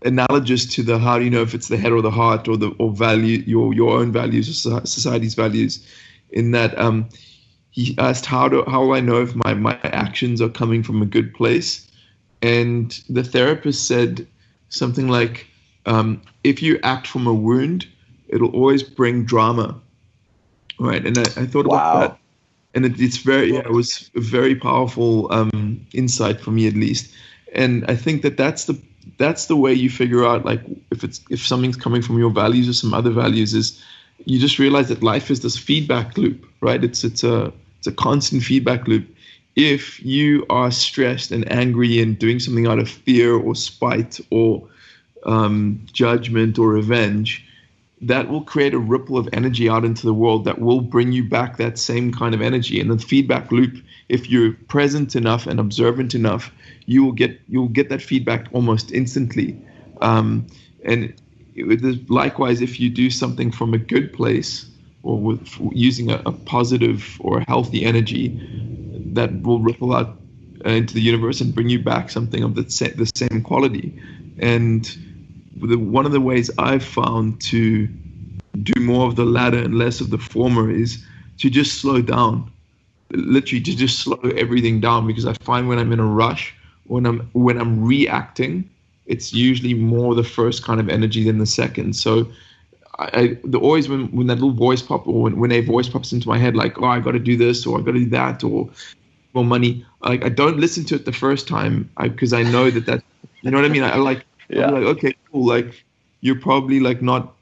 analogous to the how do you know if it's the head or the heart or the or value your your own values or society's values. In that, um, he asked how do how will I know if my my actions are coming from a good place, and the therapist said something like, um, if you act from a wound, it'll always bring drama right? And I, I thought wow. about that, and it, it's very, yeah, it was a very powerful um, insight for me at least. And I think that that's the that's the way you figure out like if it's if something's coming from your values or some other values is you just realize that life is this feedback loop, right? It's it's a it's a constant feedback loop. If you are stressed and angry and doing something out of fear or spite or um, judgment or revenge, that will create a ripple of energy out into the world that will bring you back that same kind of energy. And the feedback loop if you're present enough and observant enough you will get you'll get that feedback almost instantly. Um, and it, likewise if you do something from a good place or with using a, a positive or healthy energy that will ripple out uh, into the universe and bring you back something of the, sa- the same quality. And the, one of the ways I've found to do more of the latter and less of the former is to just slow down, literally to just slow everything down because I find when I'm in a rush, when I'm when I'm reacting, it's usually more the first kind of energy than the second. So I, the always when when that little voice pop or when, when a voice pops into my head like oh I got to do this or I got to do that or more money like I don't listen to it the first time because I, I know that that you know what I mean I, I like yeah. Like, okay, cool. Like, you're probably like not,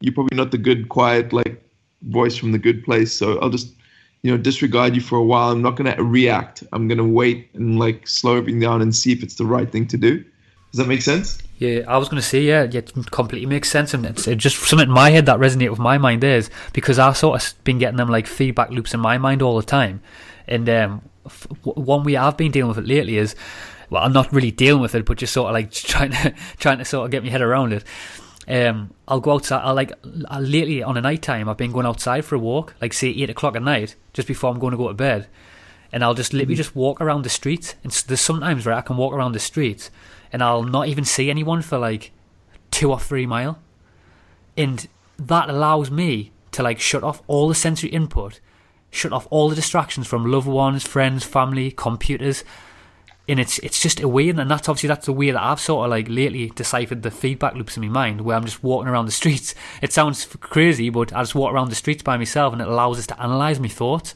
you're probably not the good, quiet, like voice from the good place. So I'll just, you know, disregard you for a while. I'm not gonna react. I'm gonna wait and like slow everything down and see if it's the right thing to do. Does that make sense? Yeah, I was going to say, yeah, yeah, it completely makes sense, and it's just something in my head that resonated with my mind is because I've sort of been getting them like feedback loops in my mind all the time, and um, one way I've been dealing with it lately is well, I'm not really dealing with it, but just sort of like trying to trying to sort of get my head around it. Um, I'll go outside. I like I, lately on a night time. I've been going outside for a walk, like say eight o'clock at night, just before I'm going to go to bed, and I'll just literally mm-hmm. just walk around the street. And there's sometimes where I can walk around the street, and I'll not even see anyone for like two or three mile, and that allows me to like shut off all the sensory input, shut off all the distractions from loved ones, friends, family, computers. And it's it's just a way, and that's obviously that's the way that I've sort of like lately deciphered the feedback loops in my mind, where I'm just walking around the streets. It sounds crazy, but I just walk around the streets by myself, and it allows us to analyze my thoughts.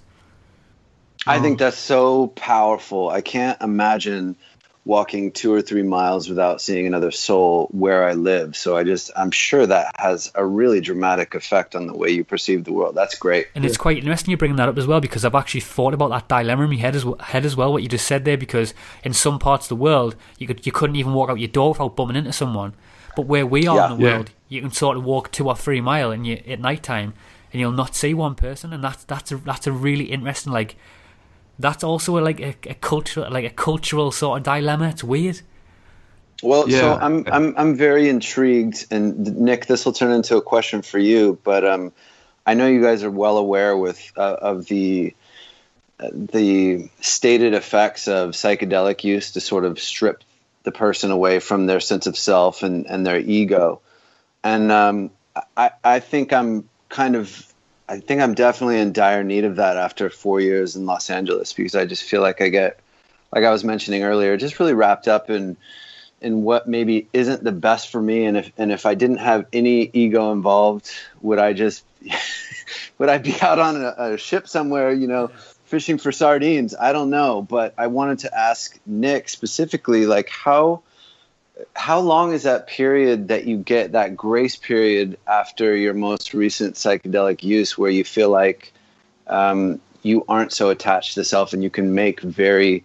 I think oh. that's so powerful. I can't imagine walking two or three miles without seeing another soul where I live. So I just, I'm sure that has a really dramatic effect on the way you perceive the world. That's great. And it's quite interesting you bringing that up as well because I've actually thought about that dilemma in my head as, head as well, what you just said there, because in some parts of the world, you, could, you couldn't even walk out your door without bumping into someone. But where we are yeah. in the world, yeah. you can sort of walk two or three mile and you, at night time and you'll not see one person. And that's, that's, a, that's a really interesting, like, that's also like a, a cultural like a cultural sort of dilemma. It's weird. Well, yeah. so I'm I'm I'm very intrigued, and Nick, this will turn into a question for you. But um, I know you guys are well aware with uh, of the uh, the stated effects of psychedelic use to sort of strip the person away from their sense of self and and their ego, and um, I I think I'm kind of I think I'm definitely in dire need of that after four years in Los Angeles because I just feel like I get, like I was mentioning earlier, just really wrapped up in in what maybe isn't the best for me. And if and if I didn't have any ego involved, would I just would I be out on a, a ship somewhere, you know, fishing for sardines? I don't know, but I wanted to ask Nick specifically, like how how long is that period that you get that grace period after your most recent psychedelic use where you feel like um, you aren't so attached to self and you can make very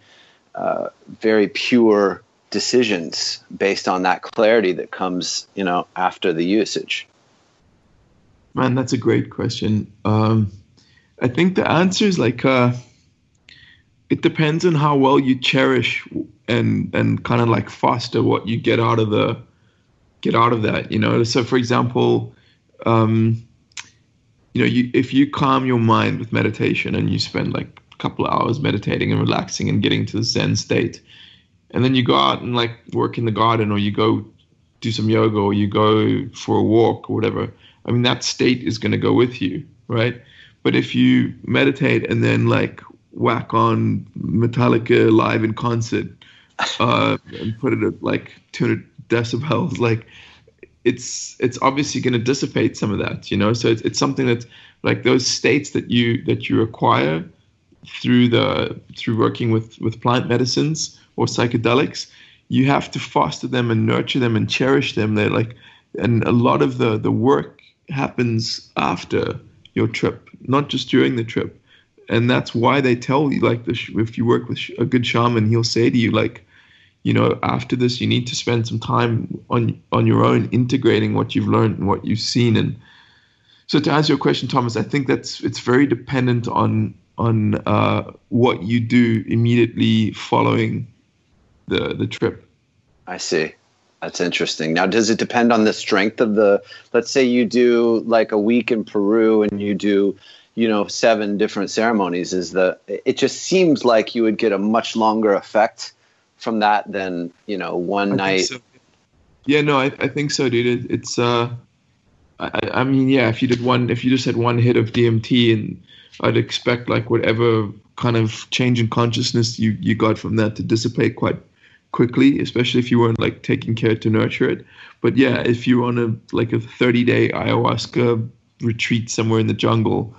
uh, very pure decisions based on that clarity that comes you know after the usage? Man that's a great question. Um, i think the answer is like uh, it depends on how well you cherish and and kind of like foster what you get out of the get out of that you know? So for example um you know you if you calm your mind with meditation and you spend like a couple of hours meditating and relaxing and getting to the zen state and then you go out and like work in the garden or you go do some yoga or you go for a walk or whatever i mean that state is going to go with you right? But if you meditate and then like whack on Metallica live in concert uh, and put it at like 200 decibels, like it's it's obviously going to dissipate some of that, you know. So it's, it's something that like those states that you that you acquire through the through working with with plant medicines or psychedelics, you have to foster them and nurture them and cherish them. They're like, and a lot of the the work happens after your trip, not just during the trip and that's why they tell you like this, if you work with a good shaman he'll say to you like you know after this you need to spend some time on on your own integrating what you've learned and what you've seen. And so to answer your question thomas i think that's it's very dependent on on uh, what you do immediately following the the trip. I see. That's interesting. Now does it depend on the strength of the let's say you do like a week in peru and you do you know seven different ceremonies is the? it just seems like you would get a much longer effect from that than you know one I night. so. yeah no I, I think so dude. It, it's uh I, I mean yeah if you did one if you just had one hit of dmt and i'd expect like whatever kind of change in consciousness you you got from that to dissipate quite quickly especially if you weren't like taking care to nurture it. But yeah if you're on a like a 30 day ayahuasca retreat somewhere in the jungle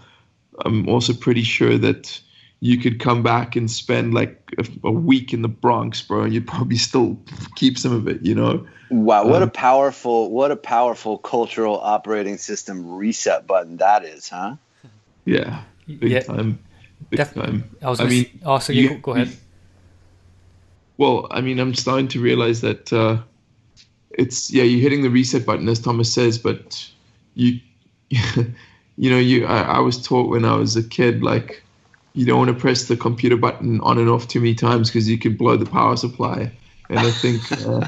I'm also pretty sure that you could come back and spend like a, a, week in the Bronx, bro, and you'd probably still keep some of it, you know. Wow, what um, a powerful, what a powerful cultural operating system reset button that is, huh? Yeah, big yeah, time, big def- time. I was. I mean, also, you, you, go ahead. Well, I mean, I'm starting to realize that uh, it's yeah, you're hitting the reset button as Thomas says, but you. you know, you I, I was taught when I was a kid, like, you don't want to press the computer button on and off too many times because you could blow the power supply. And I think uh,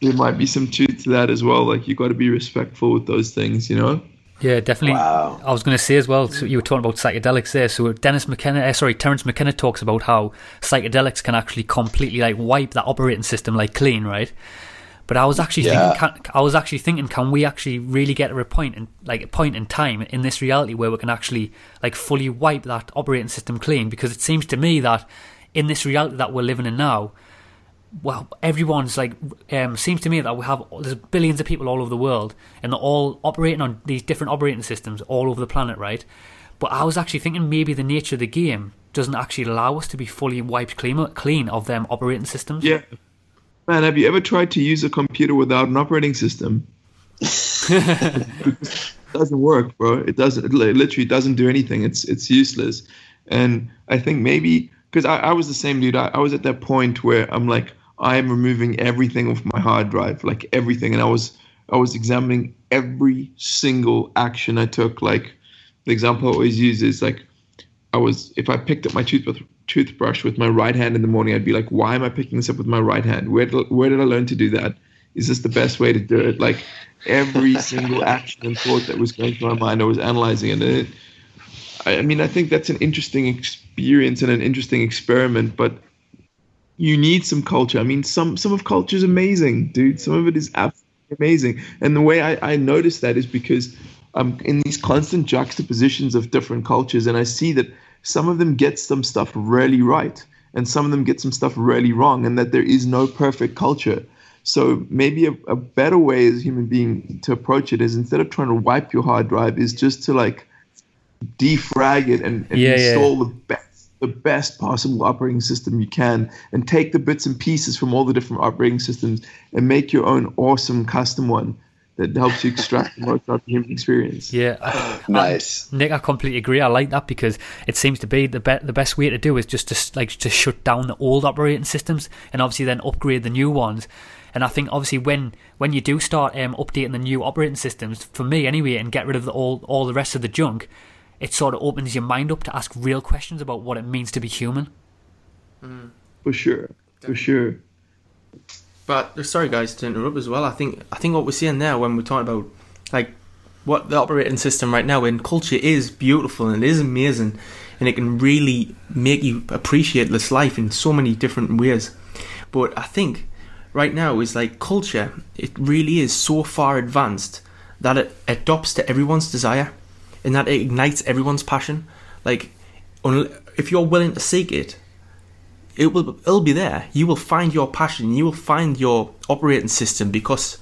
there might be some truth to that as well. Like you've got to be respectful with those things, you know. Yeah, definitely. Wow. I was going to say as well. So you were talking about psychedelics there. So Dennis McKenna, uh, sorry, Terence McKenna talks about how psychedelics can actually completely like wipe that operating system like clean, right? But I was actually Yeah. thinking, can, I was actually thinking, can we actually really get to a point in like a point in time in this reality where we can actually like fully wipe that operating system clean? Because it seems to me that in this reality that we're living in now, well, everyone's like, um, seems to me that we have there's billions of people all over the world, and they're all operating on these different operating systems all over the planet, right? But I was actually thinking maybe the nature of the game doesn't actually allow us to be fully wiped clean, clean of them operating systems. Yeah. Man, have you ever tried to use a computer without an operating system? it doesn't work, bro. It doesn't. It literally doesn't do anything. It's it's useless. And I think maybe because I, I was the same dude. I, I was at that point where I'm like, I am removing everything off my hard drive, like everything. And I was I was examining every single action I took. Like the example I always use is like I was if I picked up my toothbrush toothbrush with my right hand in the morning, I'd be like, why am I picking this up with my right hand? Where did, where did I learn to do that? Is this the best way to do it? Like every single action and thought that was going through my mind, I was analyzing it. And it I I mean, I think that's an interesting experience and an interesting experiment, but you need some culture. I mean, some some of culture is amazing, dude. Some of it is absolutely amazing. And the way I, I notice that is because I'm in these constant juxtapositions of different cultures, and I see that some of them get some stuff really right, and some of them get some stuff really wrong, and that there is no perfect culture. So maybe a, a better way as a human being to approach it is instead of trying to wipe your hard drive, is just to like defrag it and, and Yeah, yeah. install the best the best possible operating system you can and take the bits and pieces from all the different operating systems and make your own awesome custom one that helps you extract the most out of the human experience. Yeah, I- Nice. Nick, I completely agree. I like that because it seems to be the be- the best way to do is just to like to shut down the old operating systems and obviously then upgrade the new ones. And I think obviously when when you do start um, updating the new operating systems, for me anyway, and get rid of the all all the rest of the junk, it sort of opens your mind up to ask real questions about what it means to be human. For sure. For sure. But sorry, guys, to interrupt as well. I think I think what we're seeing now when we're talking about like what the operating system right now in culture is beautiful and it is amazing, and it can really make you appreciate this life in so many different ways. But I think right now is like culture. It really is so far advanced that it adopts to everyone's desire, and that it ignites everyone's passion. Like, if you're willing to seek it, it will it'll be there. You will find your passion. You will find your operating system because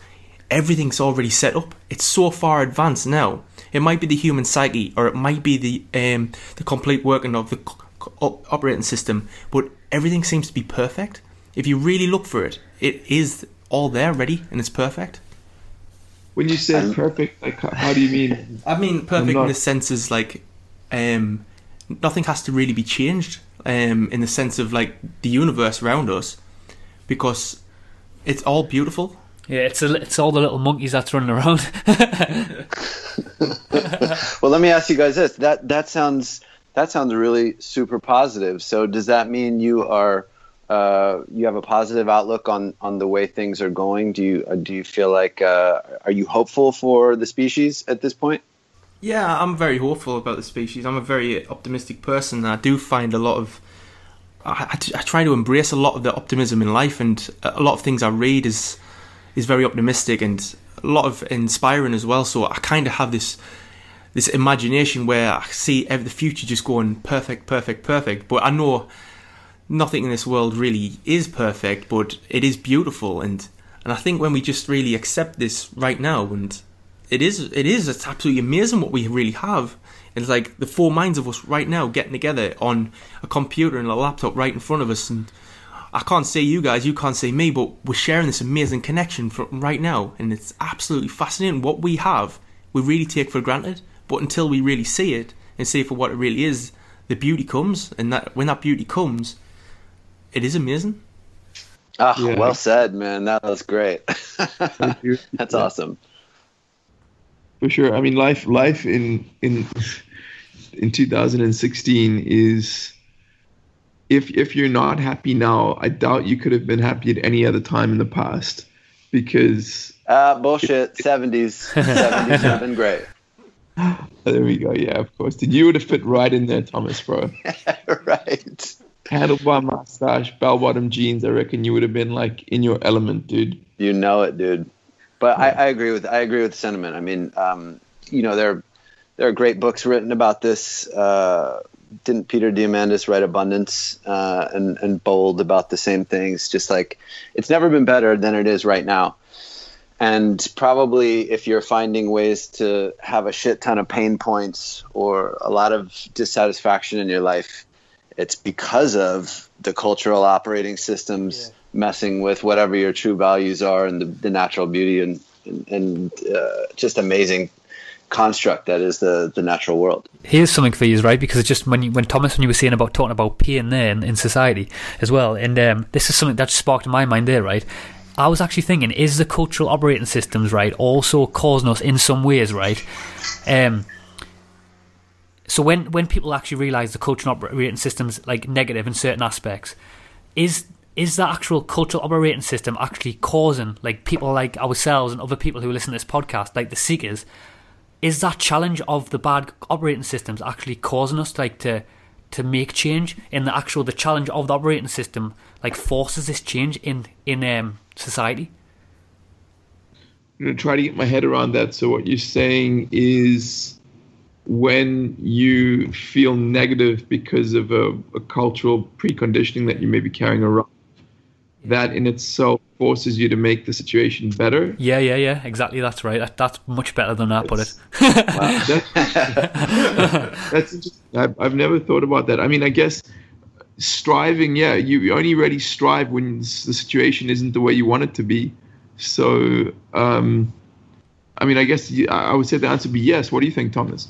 everything's already set up. It's so far advanced now. It might be the human psyche, or it might be the um, the complete working of the c- c- op- operating system. But everything seems to be perfect. If you really look for it, it is all there, ready, and it's perfect. When you say perfect, like how, how do you mean? I mean, perfect in the sense is like, um, nothing has to really be changed. Um, in the sense of like the universe around us, because it's all beautiful. Yeah, it's a, it's all the little monkeys that's running around. Well, let me ask you guys this. That that sounds that sounds really super positive. So does that mean you are uh, you have a positive outlook on on the way things are going? Do you uh, do you feel like uh, are you hopeful for the species at this point? Yeah, I'm very hopeful about the species. I'm a very optimistic person. and I do find a lot of. I, I, I try to embrace a lot of the optimism in life, and a lot of things I read is is very optimistic and a lot of inspiring as well. So I kind of have this this imagination where I see the future just going perfect, perfect, perfect. But I know nothing in this world really is perfect, but it is beautiful, and and I think when we just really accept this right now, and it is it is it's absolutely amazing what we really have. It's like the four minds of us right now getting together on a computer and a laptop right in front of us, and I can't say you guys, you can't say me, but we're sharing this amazing connection from right now, and it's absolutely fascinating what we have. We really take for granted, but until we really see it and see it for what it really is, the beauty comes, and that when that beauty comes, it is amazing. Ah, Yeah. well said, man. That was great. That's Yeah. awesome. For sure. I mean, life, life in in in 2016 is if if you're not happy now, I doubt you could have been happy at any other time in the past because uh bullshit. 70s 70s have been great. There we go. Yeah of course. Did you would have fit right in there thomas bro. Right. Handlebar mustache bell bottom jeans i reckon you would have been like in your element dude. You know it dude but I, I agree with i agree with the sentiment i mean um you know there there are great books written about this uh didn't Peter Diamandis write Abundance uh, and and Bold about the same things? Just like it's never been better than it is right now. And probably if you're finding ways to have a shit ton of pain points or a lot of dissatisfaction in your life, it's because of the cultural operating systems yeah. Messing with whatever your true values are and the, the natural beauty and and, and uh, just amazing construct that is the the natural world. Here's something for you, right? Because it's just when you, when Thomas when you were saying about talking about pain there in, in society as well, and um, this is something that sparked my mind there, right? I was actually thinking, is the cultural operating systems right also causing us in some ways, right? Um, so when when people actually realise the cultural operating systems like negative in certain aspects, is is that actual cultural operating system actually causing like people like ourselves and other people who listen to this podcast, like the seekers, is that challenge of the bad operating systems actually causing us like to to make change in the actual the challenge of the operating system like forces this change in in um, society? I'm to try to get my head around that. So what you're saying is when you feel negative because of a, a cultural preconditioning that you may be carrying around that in itself forces you to make the situation better. Yeah, yeah, yeah. Exactly. That's right. That, that's much better than I put it. wow, that's, that's interesting. I've, I've never thought about that. I mean, I guess striving, yeah, you only really strive when the situation isn't the way you want it to be. So, um, I mean, I guess I would say the answer would be yes. What do you think, Thomas?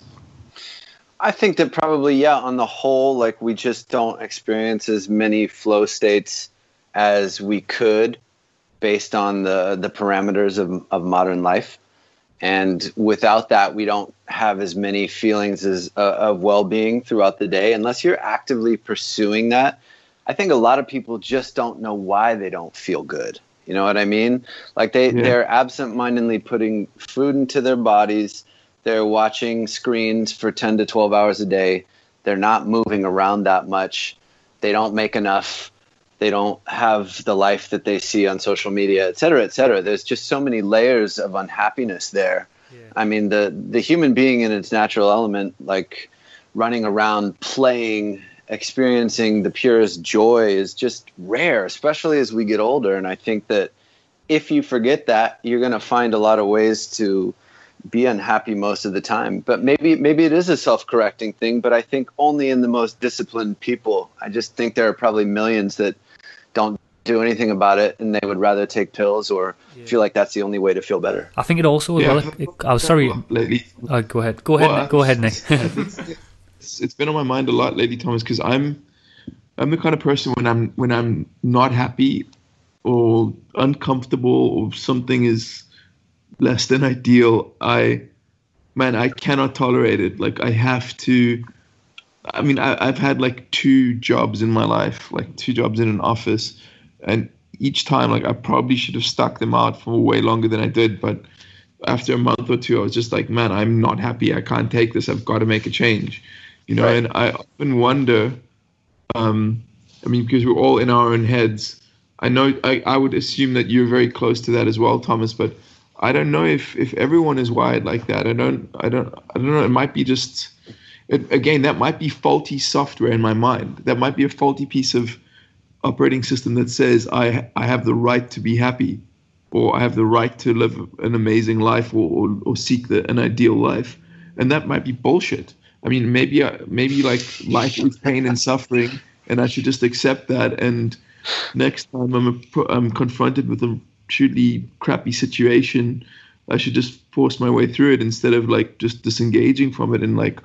I think that probably, yeah, on the whole, like we just don't experience as many flow states as we could based on the, the parameters of, of modern life. And without that, we don't have as many feelings as, uh, of well being throughout the day unless you're actively pursuing that. I think a lot of people just don't know why they don't feel good. You know what I mean? Like they, yeah. they're absent-mindedly putting food into their bodies. They're watching screens for 10 to 12 hours a day. They're not moving around that much. They don't make enough they don't have the life that they see on social media, et cetera, et cetera. There's just so many layers of unhappiness there. Yeah. I mean, the the human being in its natural element, like running around, playing, experiencing the purest joy, is just rare, especially as we get older. And I think that if you forget that, you're going to find a lot of ways to be unhappy most of the time. But maybe maybe it is a self-correcting thing, but I think only in the most disciplined people. I just think there are probably millions that do anything about it and they would rather take pills or yeah. feel like that's the only way to feel better. I think it also yeah. well. It, I was oh, sorry. Lately. Oh, go ahead. Go ahead. Well, go ahead, Nick. it's, it's been on my mind a lot lately, Thomas, because I'm I'm the kind of person when I'm when I'm not happy or uncomfortable or something is less than ideal, I man, I cannot tolerate it. Like I have to I mean, I, have had like two jobs in my life, like two jobs in an office, and each time, like I probably should have stuck them out for way longer than I did. But after a month or two, I was just like, man, I'm not happy. I can't take this. I've got to make a change, you know. Right. And I often wonder, um, I mean, because we're all in our own heads. I know I, I would assume that you're very close to that as well, Thomas. But I don't know if if everyone is wired like that. I don't. I don't. I don't know. It might be just it, again, that might be faulty software in my mind. That might be a faulty piece of operating system that says I I have the right to be happy, or I have the right to live an amazing life, or or, or seek the, an ideal life, and that might be bullshit. I mean, maybe I, maybe like life is pain and suffering, and I should just accept that. And next time I'm a, I'm confronted with a truly crappy situation, I should just force my way through it instead of like just disengaging from it and like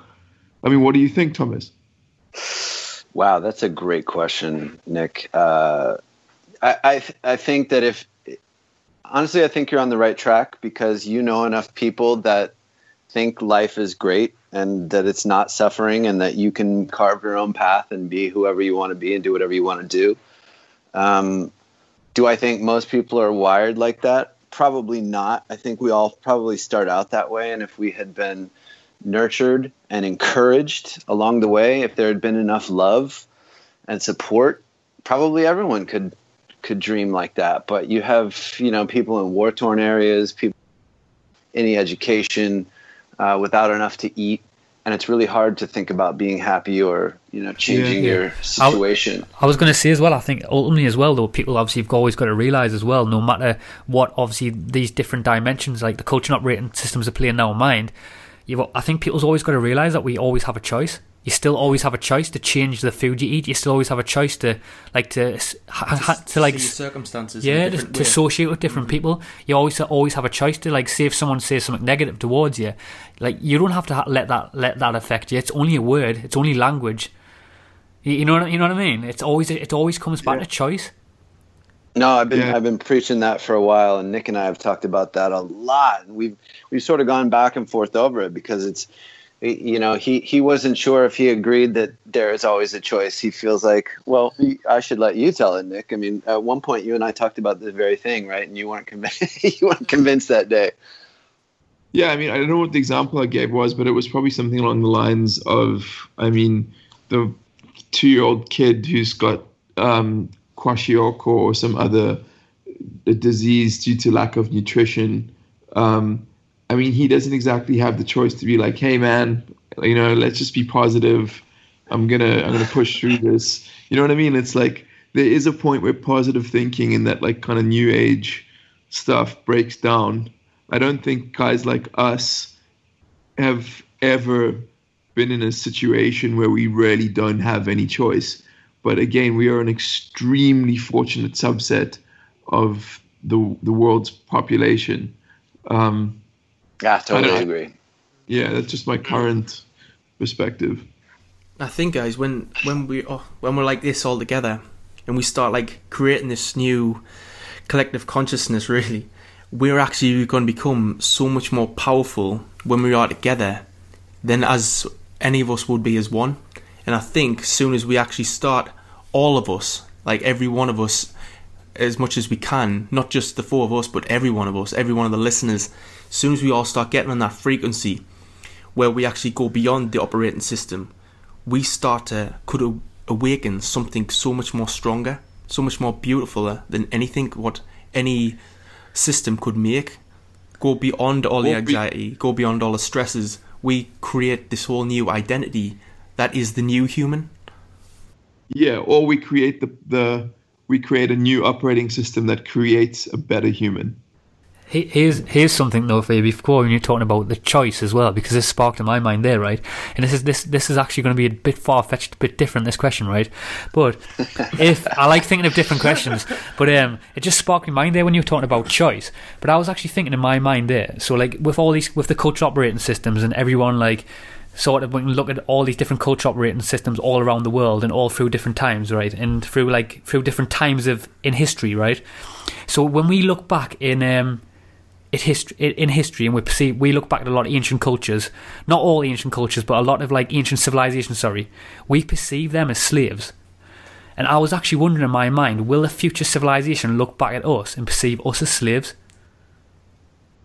I mean, what do you think, Thomas? Wow, that's a great question, Nick. Uh, I I, th- I think that if honestly, I think you're on the right track because you know enough people that think life is great and that it's not suffering and that you can carve your own path and be whoever you want to be and do whatever you want to do. Um, do I think most people are wired like that? Probably not. I think we all probably start out that way. And if we had been nurtured and encouraged along the way, if there had been enough love and support, probably everyone could could dream like that. But you have, you know, people in war torn areas, people any education, uh, without enough to eat, and it's really hard to think about being happy or you know changing yeah, yeah. your situation. I, I was going to say as well. I think ultimately as well, though, people obviously have always got to realize as well, no matter what, obviously these different dimensions, like the culture and operating systems are playing now in mind. You've, I think people's always got to realize that we always have a choice you still always have a choice to change the food you eat. You still always have a choice to like to ha, ha, to like circumstances. Yeah, to, to, associate with different mm-hmm. people. You always always have a choice to like say if someone says something negative towards you, like you don't have to ha- let that let that affect you. It's only a word. It's only language. You, you know you know what I mean? It's always it always comes back yeah. to choice. No, I've been yeah. I've been preaching that for a while, and Nick and I have talked about that a lot. And we've we've sort of gone back and forth over it because it's you know he he wasn't sure if he agreed that there is always a choice he feels like well i should let you tell it nick i mean at one point you and i talked about this very thing right and you weren't convinced you weren't convinced that day yeah i mean i don't know what the example i gave was but it was probably something along the lines of i mean the two-year-old kid who's got um, kwashiorkor or some other disease due to lack of nutrition um, I mean, he doesn't exactly have the choice to be like, "Hey, man, you know, let's just be positive. I'm gonna, I'm gonna push through this." You know what I mean? It's like there is a point where positive thinking and that like kind of new age stuff breaks down. I don't think guys like us have ever been in a situation where we really don't have any choice. But again, we are an extremely fortunate subset of the the world's population. Um, yeah, totally I, agree. Yeah, that's just my current perspective. I think, guys, when when we oh, when we're like this all together, and we start like creating this new collective consciousness, really, we're actually going to become so much more powerful when we are together than as any of us would be as one. And I think soon as we actually start, all of us, like every one of us, as much as we can, not just the four of us, but every one of us, every one of the listeners, as soon as we all start getting on that frequency where we actually go beyond the operating system, we start to could awaken something so much more stronger, so much more beautiful than anything what any system could make. Go beyond all the anxiety, go beyond all the stresses. We create this whole new identity that is the new human. Yeah, or we create the the we create a new operating system that creates a better human. Here's here's something though for you before when you're talking about the choice as well because this sparked in my mind there right? And this is this this is actually going to be a bit far fetched a bit different this question right? But if I like thinking of different questions but um it just sparked in my mind there when you were talking about choice. But I was actually thinking in my mind there. So like with all these with the culture operating systems and everyone like sort of we can look at all these different culture operating systems all around the world and all through different times, right? And through like through different times of in history, right? So when we look back in um it history in history and we perceive we look back at a lot of ancient cultures, not all ancient cultures, but a lot of like ancient civilizations, sorry, we perceive them as slaves. And I was actually wondering in my mind, will a future civilization look back at us and perceive us as slaves?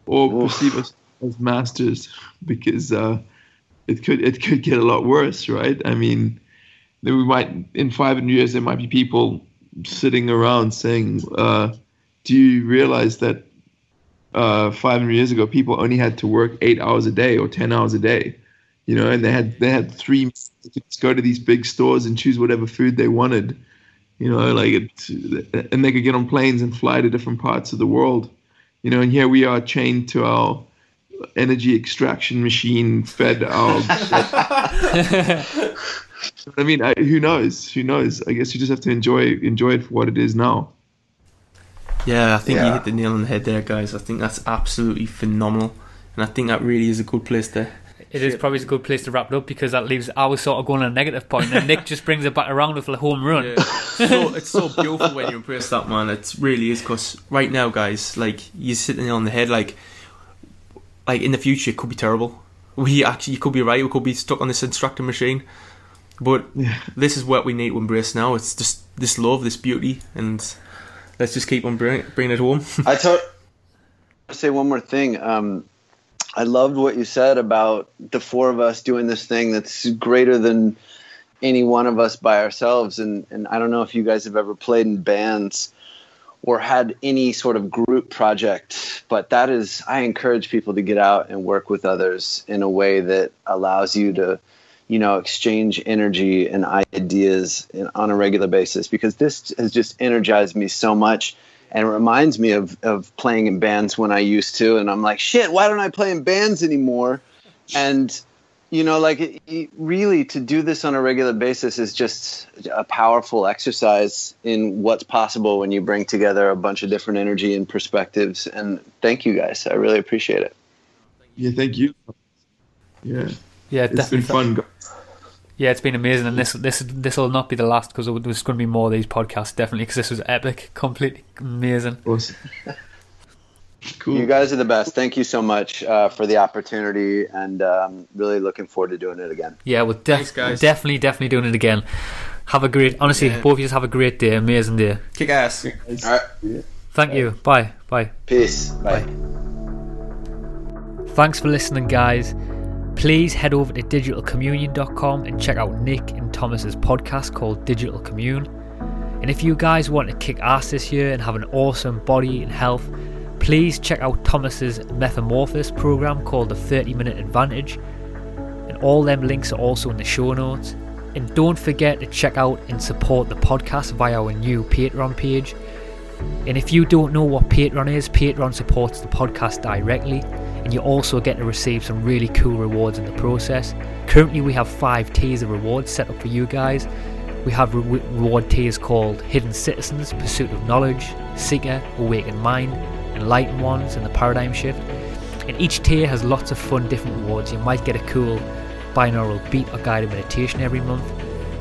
Or perceive us as masters because uh, it could it could get a lot worse, right? I mean, we might in 500 years there might be people sitting around saying, uh, "Do you realize that uh, 500 years ago people only had to work eight hours a day or 10 hours a day, you know, and they had they had three to go to these big stores and choose whatever food they wanted, you know, like it, and they could get on planes and fly to different parts of the world, you know, and here we are chained to our energy extraction machine fed our. I mean, I, who knows? Who knows? I guess you just have to enjoy enjoy it for what it is now. Yeah, I think yeah. you hit the nail on the head there, guys. I think that's absolutely phenomenal, and I think that really is a good place to. It is probably a good place to wrap it up because that leaves I was sort of going on a negative point, and Nick just brings it back around with a home run. Yeah. so, it's so beautiful when you embrace that, man. It really is because right now, guys, like you are sitting on the head, like like in the future it could be terrible we actually you could be right. We could be stuck on this instructor machine. But Yeah. this is what we need to embrace now. It's just this love, this beauty, and let's just keep on bringing, bringing it home. I told say one more thing. Um, I loved what you said about the four of us doing this thing that's greater than any one of us by ourselves. And and I don't know if you guys have ever played in bands or had any sort of group project, but that is I encourage people to get out and work with others in a way that allows you to you know exchange energy and ideas in, on a regular basis because this has just energized me so much and reminds me of, of playing in bands when I used to and I'm like shit why don't I play in bands anymore? And you know like it, it really to do this on a regular basis is just a powerful exercise in what's possible when you bring together a bunch of different energy and perspectives and thank you guys I really appreciate it Yeah, thank you. Yeah, Yeah, it's definitely. been fun. guys. Yeah, it's been amazing, and this this this will not be the last because there's going to be more of these podcasts definitely because this was epic, completely amazing. Awesome. Cool. You guys are the best. Thank you so much uh, for the opportunity, and um, really looking forward to doing it again. Yeah, we'll def- Thanks, guys. definitely definitely doing it again. Have a great, honestly, Yeah. both of you have a great day, amazing day. Kick ass. Guys. All right, Yeah. Thank you. Bye. Bye. peace. Bye. Thanks for listening, guys. Please head over to digitalcommunion.com and check out Nick and Thomas's podcast called Digital Commune. And if you guys want to kick ass this year and have an awesome body and health, please check out Thomas's Metamorphosis program called the 30 Minute Advantage. And all them links are also in the show notes. And don't forget to check out and support the podcast via our new Patreon page. And if you don't know what Patreon is, Patreon supports the podcast directly, and you also get to receive some really cool rewards in the process. Currently, we have five tiers of rewards set up for you guys. We have re- reward tiers called Hidden Citizens, Pursuit of Knowledge, Seeker, Awakened Mind, Enlightened Ones, and the Paradigm Shift. And each tier has lots of fun different rewards. You might get a cool binaural beat or guided meditation every month.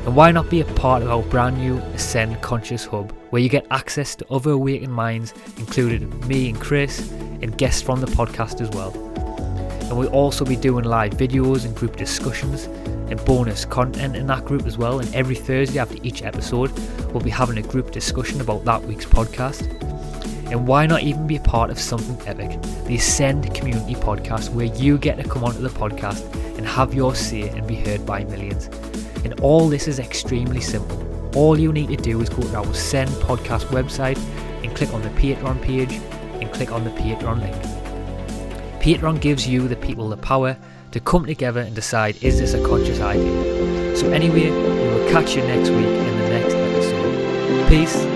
And why not be a part of our brand new Ascend Conscious Hub, where you get access to other awakened minds, including me and Chris, and guests from the podcast as well. And we'll also be doing live videos and group discussions and bonus content in that group as well. And every Thursday after each episode, we'll be having a group discussion about that week's podcast. And why not even be a part of something epic? The Ascend Community Podcast, where you get to come onto the podcast and have your say and be heard by millions. And all this is extremely simple. All you need to do is go to our Ascend podcast website and click on the Patreon page and click on the Patreon link. Patreon gives you, the people, the power to come together and decide is this a conscious idea? So, anyway, we will catch you next week in the next episode. Peace